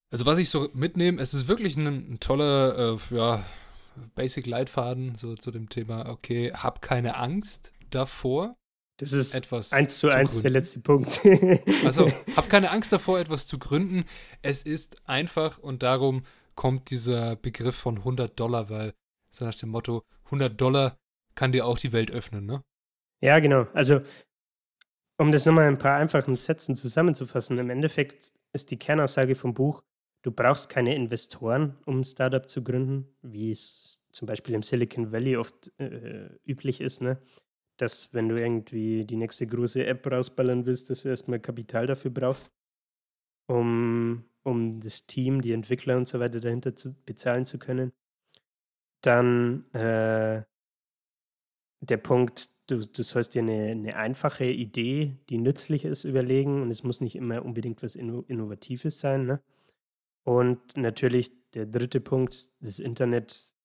Also was ich so mitnehme, es ist wirklich ein, ein toller, äh, ja, Basic-Leitfaden so zu dem Thema, okay, hab keine Angst davor. Das ist etwas eins zu eins der letzte Punkt. also, hab keine Angst davor, etwas zu gründen. Es ist einfach und darum kommt dieser Begriff von 100 Dollar, weil so nach dem Motto, 100 Dollar kann dir auch die Welt öffnen, ne? Ja, genau. Also um das nochmal in ein paar einfachen Sätzen zusammenzufassen, im Endeffekt ist die Kernaussage vom Buch, du brauchst keine Investoren, um ein Startup zu gründen, wie es zum Beispiel im Silicon Valley oft äh, üblich ist, ne? dass wenn du irgendwie die nächste große App rausballern willst, dass du erstmal Kapital dafür brauchst, um, um das Team, die Entwickler und so weiter dahinter zu bezahlen zu können. Dann äh, der Punkt, du, du sollst dir eine, eine einfache Idee, die nützlich ist, überlegen und es muss nicht immer unbedingt was Inno Innovatives sein. Ne? Und natürlich der dritte Punkt, das Internet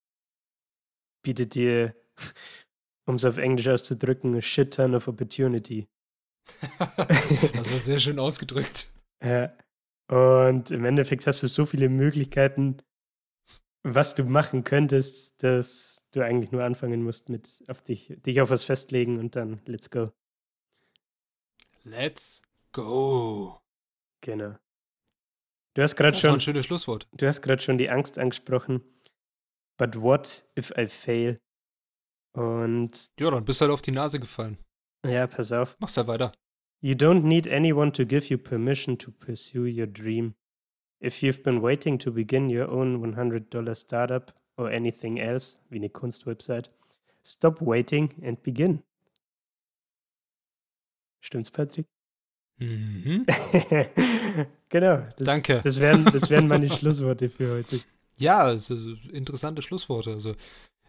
bietet dir, um es auf Englisch auszudrücken, a shit ton of opportunity. das war sehr schön ausgedrückt. Ja. Und im Endeffekt hast du so viele Möglichkeiten, was du machen könntest, dass du eigentlich nur anfangen musst mit auf dich, dich auf was festlegen und dann let's go. Let's go. Genau. Du hast gerade schon. Ein schönes Schlusswort. Du hast gerade schon die Angst angesprochen. But what if I fail? Und. Ja, dann bist du halt auf die Nase gefallen. Ja, pass auf. Mach's ja weiter. You don't need anyone to give you permission to pursue your dream. If you've been waiting to begin your own $100 startup or anything else, wie eine Kunstwebsite, stop waiting and begin. Stimmt's, Patrick? Mhm. genau. Das, Danke. Das wären, das wären meine Schlussworte für heute. Ja, also interessante Schlussworte. Also,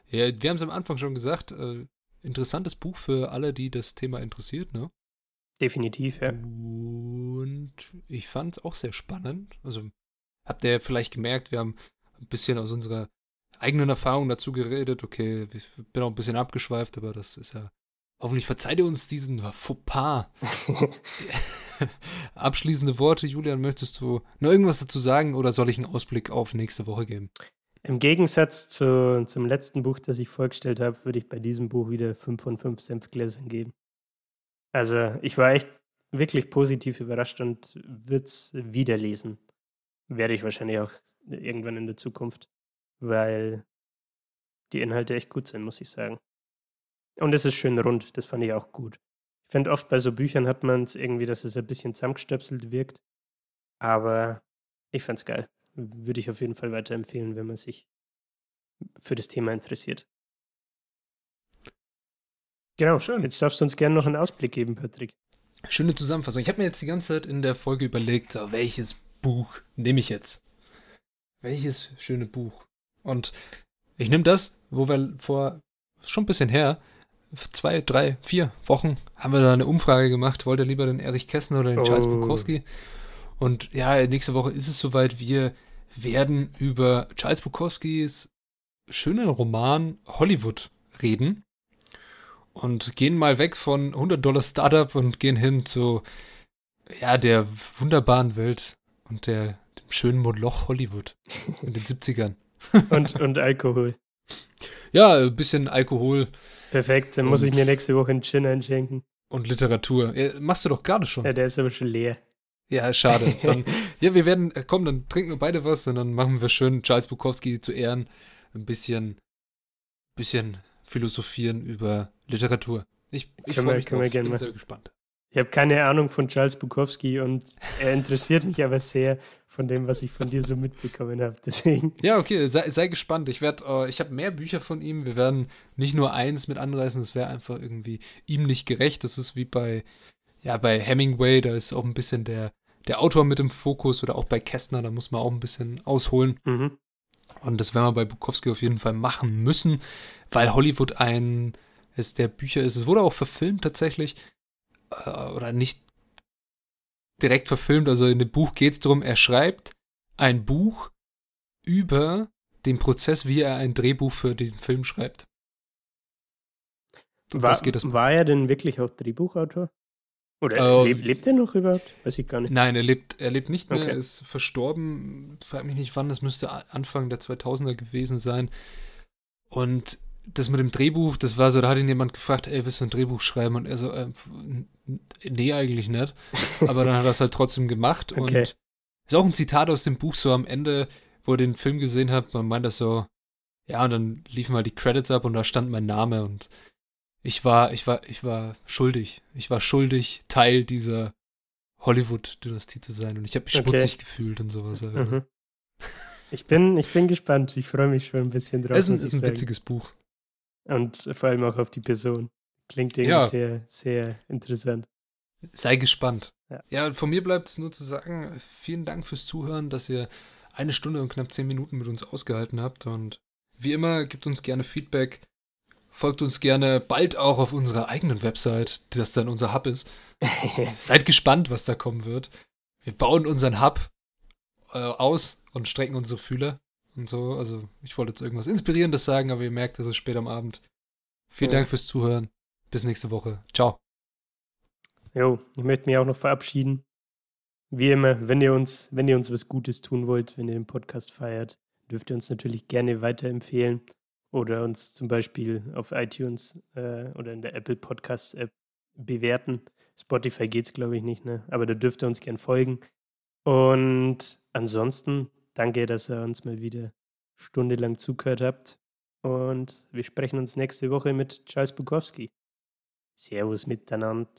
ja, wir haben es am Anfang schon gesagt, äh, interessantes Buch für alle, die das Thema interessiert, ne? Definitiv, ja. Und ich fand es auch sehr spannend. Also, habt ihr vielleicht gemerkt, wir haben ein bisschen aus unserer eigenen Erfahrung dazu geredet. Okay, ich bin auch ein bisschen abgeschweift, aber das ist ja. Hoffentlich verzeiht ihr uns diesen Fauxpas. Abschließende Worte, Julian, möchtest du noch irgendwas dazu sagen oder soll ich einen Ausblick auf nächste Woche geben? Im Gegensatz zu, zum letzten Buch, das ich vorgestellt habe, würde ich bei diesem Buch wieder 5 von 5 Senfgläsern geben. Also, ich war echt wirklich positiv überrascht und würde es wieder lesen werde ich wahrscheinlich auch irgendwann in der Zukunft, weil die Inhalte echt gut sind, muss ich sagen. Und es ist schön rund, das fand ich auch gut. Ich finde oft bei so Büchern hat man es irgendwie, dass es ein bisschen zusammengestöpselt wirkt. Aber ich fand es geil. Würde ich auf jeden Fall weiterempfehlen, wenn man sich für das Thema interessiert. Genau, schön. Jetzt darfst du uns gerne noch einen Ausblick geben, Patrick. Schöne Zusammenfassung. Ich habe mir jetzt die ganze Zeit in der Folge überlegt, welches Buch nehme ich jetzt? Welches schöne Buch? Und ich nehme das, wo wir vor schon ein bisschen her, zwei, drei, vier Wochen, haben wir da eine Umfrage gemacht, wollt ihr lieber den Erich Kästner oder den oh. Charles Bukowski? Und ja, nächste Woche ist es soweit, wir werden über Charles Bukowskis schönen Roman Hollywood reden und gehen mal weg von 100 Dollar Startup und gehen hin zu ja, der wunderbaren Welt und der, dem schönen Moloch Hollywood in den 70ern. und, und Alkohol. Ja, ein bisschen Alkohol. Perfekt, dann muss ich mir nächste Woche einen Gin einschenken. Und Literatur. Ja, machst du doch gerade schon. Ja, der ist aber schon leer. Ja, schade. Dann, ja, wir werden, äh, komm, dann trinken wir beide was und dann machen wir schön Charles Bukowski zu Ehren ein bisschen, bisschen philosophieren über Literatur. Ich, ich freue mich drauf. Ich bin sehr gespannt. Ich habe keine Ahnung von Charles Bukowski und er interessiert mich aber sehr von dem, was ich von dir so mitbekommen habe. Deswegen. Ja, okay, sei, sei gespannt. Ich werde, uh, ich habe mehr Bücher von ihm. Wir werden nicht nur eins mit anreißen. Das wäre einfach irgendwie ihm nicht gerecht. Das ist wie bei, ja, bei Hemingway. Da ist auch ein bisschen der, der Autor mit im Fokus oder auch bei Kästner. Da muss man auch ein bisschen ausholen. Mhm. Und das werden wir bei Bukowski auf jeden Fall machen müssen, weil Hollywood ein ist der Bücher ist. Es wurde auch verfilmt tatsächlich äh, oder nicht direkt verfilmt, also in dem Buch geht es darum, er schreibt ein Buch über den Prozess, wie er ein Drehbuch für den Film schreibt. War, war er denn wirklich auch Drehbuchautor? Oder ähm, lebt, lebt er noch überhaupt? Weiß ich gar nicht. Nein, er lebt, er lebt nicht mehr, okay. ist verstorben. Frag mich nicht wann, das müsste Anfang der 2000er gewesen sein. Und das mit dem Drehbuch, das war so, da hat ihn jemand gefragt, ey, willst du ein Drehbuch schreiben? Und er so, äh, nee, eigentlich nicht. Aber dann hat er es halt trotzdem gemacht. Okay. Und ist auch ein Zitat aus dem Buch, so am Ende, wo er den Film gesehen hat, man meint das so, ja, und dann liefen halt die Credits ab und da stand mein Name und ich war, ich war, ich war schuldig. Ich war schuldig, Teil dieser Hollywood-Dynastie zu sein und ich habe mich okay. schmutzig gefühlt und sowas. Halt. Mhm. Ich bin, ich bin gespannt. Ich freue mich schon ein bisschen drauf. Es ist ein, ist ein witziges Buch. Und vor allem auch auf die Person. Klingt irgendwie ja. sehr, sehr interessant. Sei gespannt. Ja, ja von mir bleibt es nur zu sagen, vielen Dank fürs Zuhören, dass ihr eine Stunde und knapp zehn Minuten mit uns ausgehalten habt. Und wie immer, gebt uns gerne Feedback. Folgt uns gerne bald auch auf unserer eigenen Website, das dann unser Hub ist. Seid gespannt, was da kommen wird. Wir bauen unseren Hub äh, aus und strecken unsere Fühler und so. Also, ich wollte jetzt irgendwas Inspirierendes sagen, aber ihr merkt, es ist spät am Abend. Vielen ja. Dank fürs Zuhören. Bis nächste Woche. Ciao. Jo, ich möchte mich auch noch verabschieden. Wie immer, wenn ihr uns, wenn ihr uns was Gutes tun wollt, wenn ihr den Podcast feiert, dürft ihr uns natürlich gerne weiterempfehlen oder uns zum Beispiel auf iTunes äh, oder in der Apple Podcasts App bewerten. Spotify geht es, glaube ich, nicht, ne? Aber da dürft ihr uns gern folgen. Und ansonsten danke, dass ihr uns mal wieder stundenlang zugehört habt. Und wir sprechen uns nächste Woche mit Charles Bukowski. Servus miteinander.